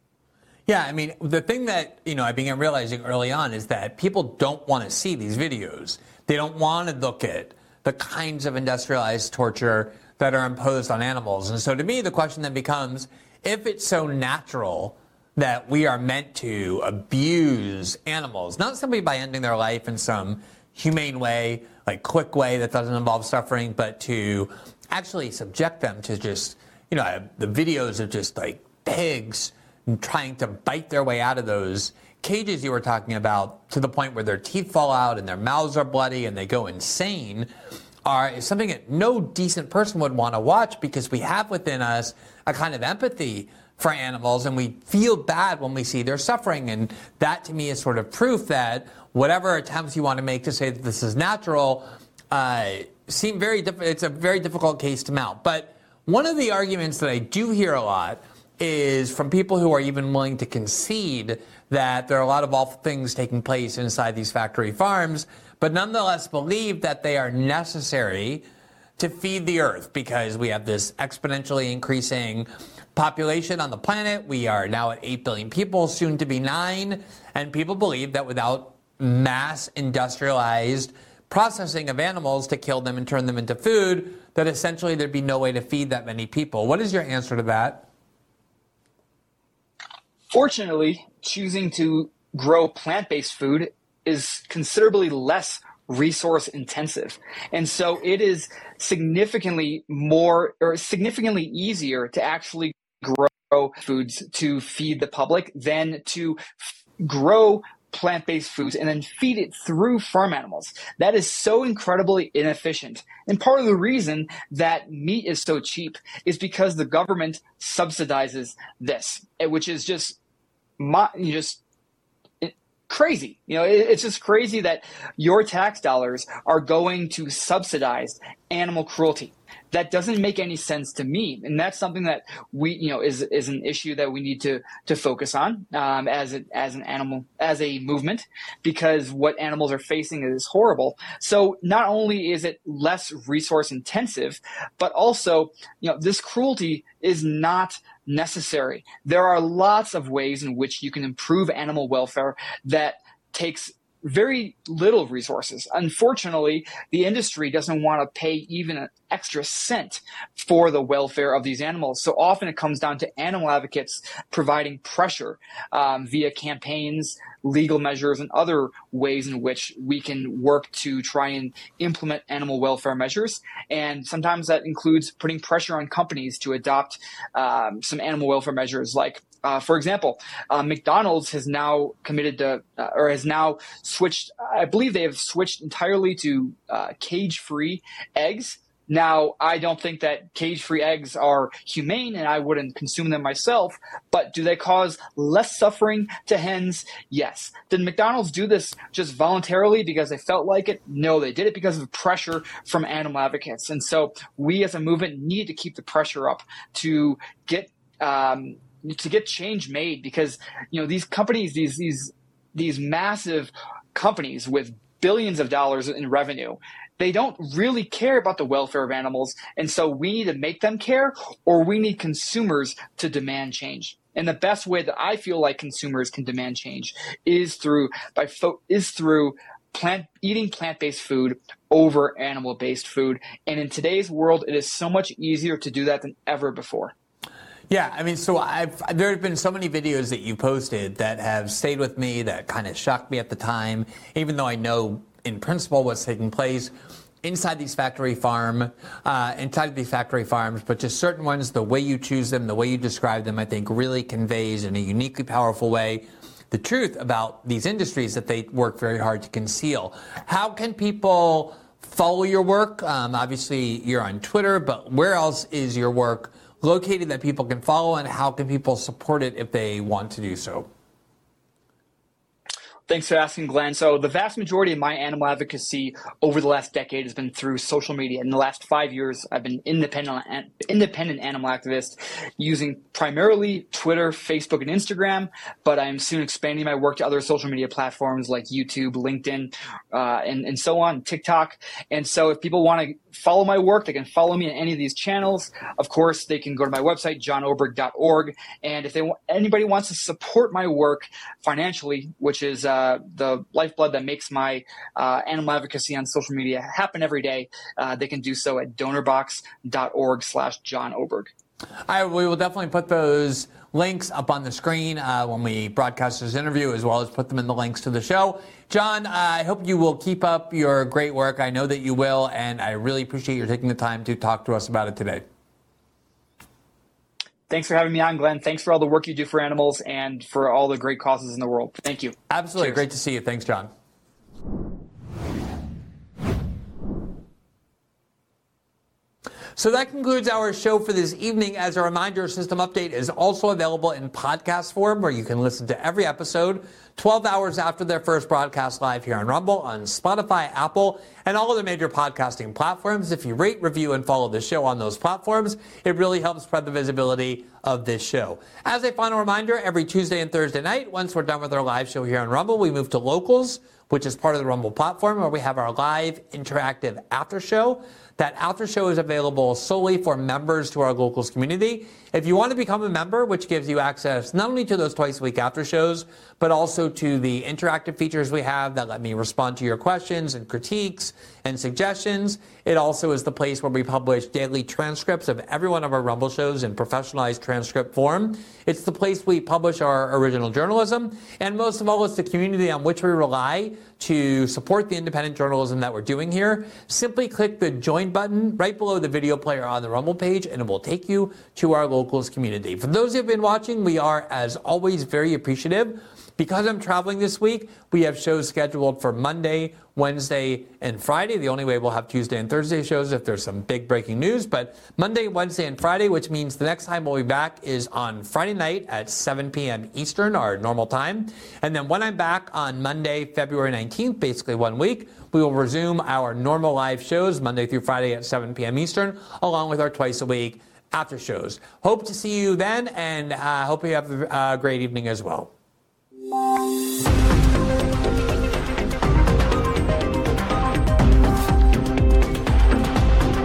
Yeah, I mean, the thing that, you know, I began realizing early on is that people don't want to see these videos. They don't want to look at the kinds of industrialized torture that are imposed on animals. And so to me, the question then becomes if it's so natural that we are meant to abuse animals, not simply by ending their life in some humane way, like quick way that doesn't involve suffering, but to actually subject them to just, you know, the videos of just like pigs trying to bite their way out of those cages you were talking about to the point where their teeth fall out and their mouths are bloody and they go insane are something that no decent person would want to watch because we have within us a kind of empathy for animals and we feel bad when we see their suffering. And that to me is sort of proof that whatever attempts you want to make to say that this is natural uh, seem very diff- it's a very difficult case to mount. But one of the arguments that I do hear a lot is from people who are even willing to concede that there are a lot of awful things taking place inside these factory farms, but nonetheless believe that they are necessary to feed the earth because we have this exponentially increasing population on the planet. We are now at 8 billion people, soon to be 9. And people believe that without mass industrialized processing of animals to kill them and turn them into food, that essentially there'd be no way to feed that many people. What is your answer to that? Fortunately, choosing to grow plant based food is considerably less resource intensive. And so it is significantly more or significantly easier to actually grow foods to feed the public than to f- grow plant-based foods and then feed it through farm animals. That is so incredibly inefficient. And part of the reason that meat is so cheap is because the government subsidizes this, which is just just crazy. You know, it, it's just crazy that your tax dollars are going to subsidize animal cruelty. That doesn't make any sense to me, and that's something that we, you know, is is an issue that we need to to focus on um, as a, as an animal as a movement, because what animals are facing is horrible. So not only is it less resource intensive, but also, you know, this cruelty is not necessary. There are lots of ways in which you can improve animal welfare that takes very little resources. Unfortunately, the industry doesn't want to pay even an extra cent for the welfare of these animals. So often it comes down to animal advocates providing pressure um, via campaigns, legal measures, and other ways in which we can work to try and implement animal welfare measures. And sometimes that includes putting pressure on companies to adopt um, some animal welfare measures like uh, for example, uh, McDonald's has now committed to, uh, or has now switched. I believe they have switched entirely to uh, cage-free eggs. Now, I don't think that cage-free eggs are humane, and I wouldn't consume them myself. But do they cause less suffering to hens? Yes. Did McDonald's do this just voluntarily because they felt like it? No, they did it because of pressure from animal advocates. And so, we as a movement need to keep the pressure up to get um, to get change made because you know these companies these these these massive companies with billions of dollars in revenue they don't really care about the welfare of animals. And so we need to make them care or we need consumers to demand change. And the best way that i feel like consumers can demand change is through by fo- is through plant eating plant-based food over animal-based food. And in today's world it is so much easier to do that than ever before yeah, I mean, so I've there have been so many videos that you posted that have stayed with me that kind of shocked me at the time, even though I know in principle what's taking place inside these factory farm, uh, inside these factory farms, but just certain ones, the way you choose them, the way you describe them, I think really conveys in a uniquely powerful way the truth about these industries that they work very hard to conceal. How can people follow your work? Um, obviously, you're on Twitter, but where else is your work located that people can follow, and how can people support it if they want to do so? Thanks for asking, Glenn. So, the vast majority of my animal advocacy over the last decade has been through social media. In the last five years, I've been independent independent animal activist using primarily Twitter, Facebook, and Instagram. But I'm soon expanding my work to other social media platforms like YouTube, LinkedIn, uh, and and so on, TikTok. And so, if people want to follow my work, they can follow me on any of these channels. Of course, they can go to my website, johnoberg.org. And if they anybody wants to support my work financially, which is uh, the lifeblood that makes my uh, animal advocacy on social media happen every day, uh, they can do so at donorbox.org slash John Oberg. I, we will definitely put those links up on the screen uh, when we broadcast this interview, as well as put them in the links to the show. John, uh, I hope you will keep up your great work. I know that you will, and I really appreciate you taking the time to talk to us about it today. Thanks for having me on, Glenn. Thanks for all the work you do for animals and for all the great causes in the world. Thank you. Absolutely. Cheers. Great to see you. Thanks, John. So that concludes our show for this evening. As a reminder, System Update is also available in podcast form where you can listen to every episode 12 hours after their first broadcast live here on Rumble, on Spotify, Apple, and all other major podcasting platforms. If you rate, review, and follow the show on those platforms, it really helps spread the visibility of this show. As a final reminder, every Tuesday and Thursday night, once we're done with our live show here on Rumble, we move to locals, which is part of the Rumble platform, where we have our live interactive after show. That after show is available solely for members to our locals community. If you want to become a member, which gives you access not only to those twice a week after shows, but also to the interactive features we have that let me respond to your questions and critiques and suggestions. It also is the place where we publish daily transcripts of every one of our Rumble shows in professionalized transcript form. It's the place we publish our original journalism. And most of all, it's the community on which we rely to support the independent journalism that we're doing here. Simply click the join button right below the video player on the Rumble page, and it will take you to our locals community. For those who have been watching, we are, as always, very appreciative because I'm traveling this week, we have shows scheduled for Monday, Wednesday, and Friday. The only way we'll have Tuesday and Thursday shows if there's some big breaking news. But Monday, Wednesday, and Friday, which means the next time we'll be back is on Friday night at 7 p.m. Eastern, our normal time. And then when I'm back on Monday, February 19th, basically one week, we will resume our normal live shows Monday through Friday at 7 p.m. Eastern, along with our twice a week after shows. Hope to see you then, and uh, hope you have a great evening as well. Bye.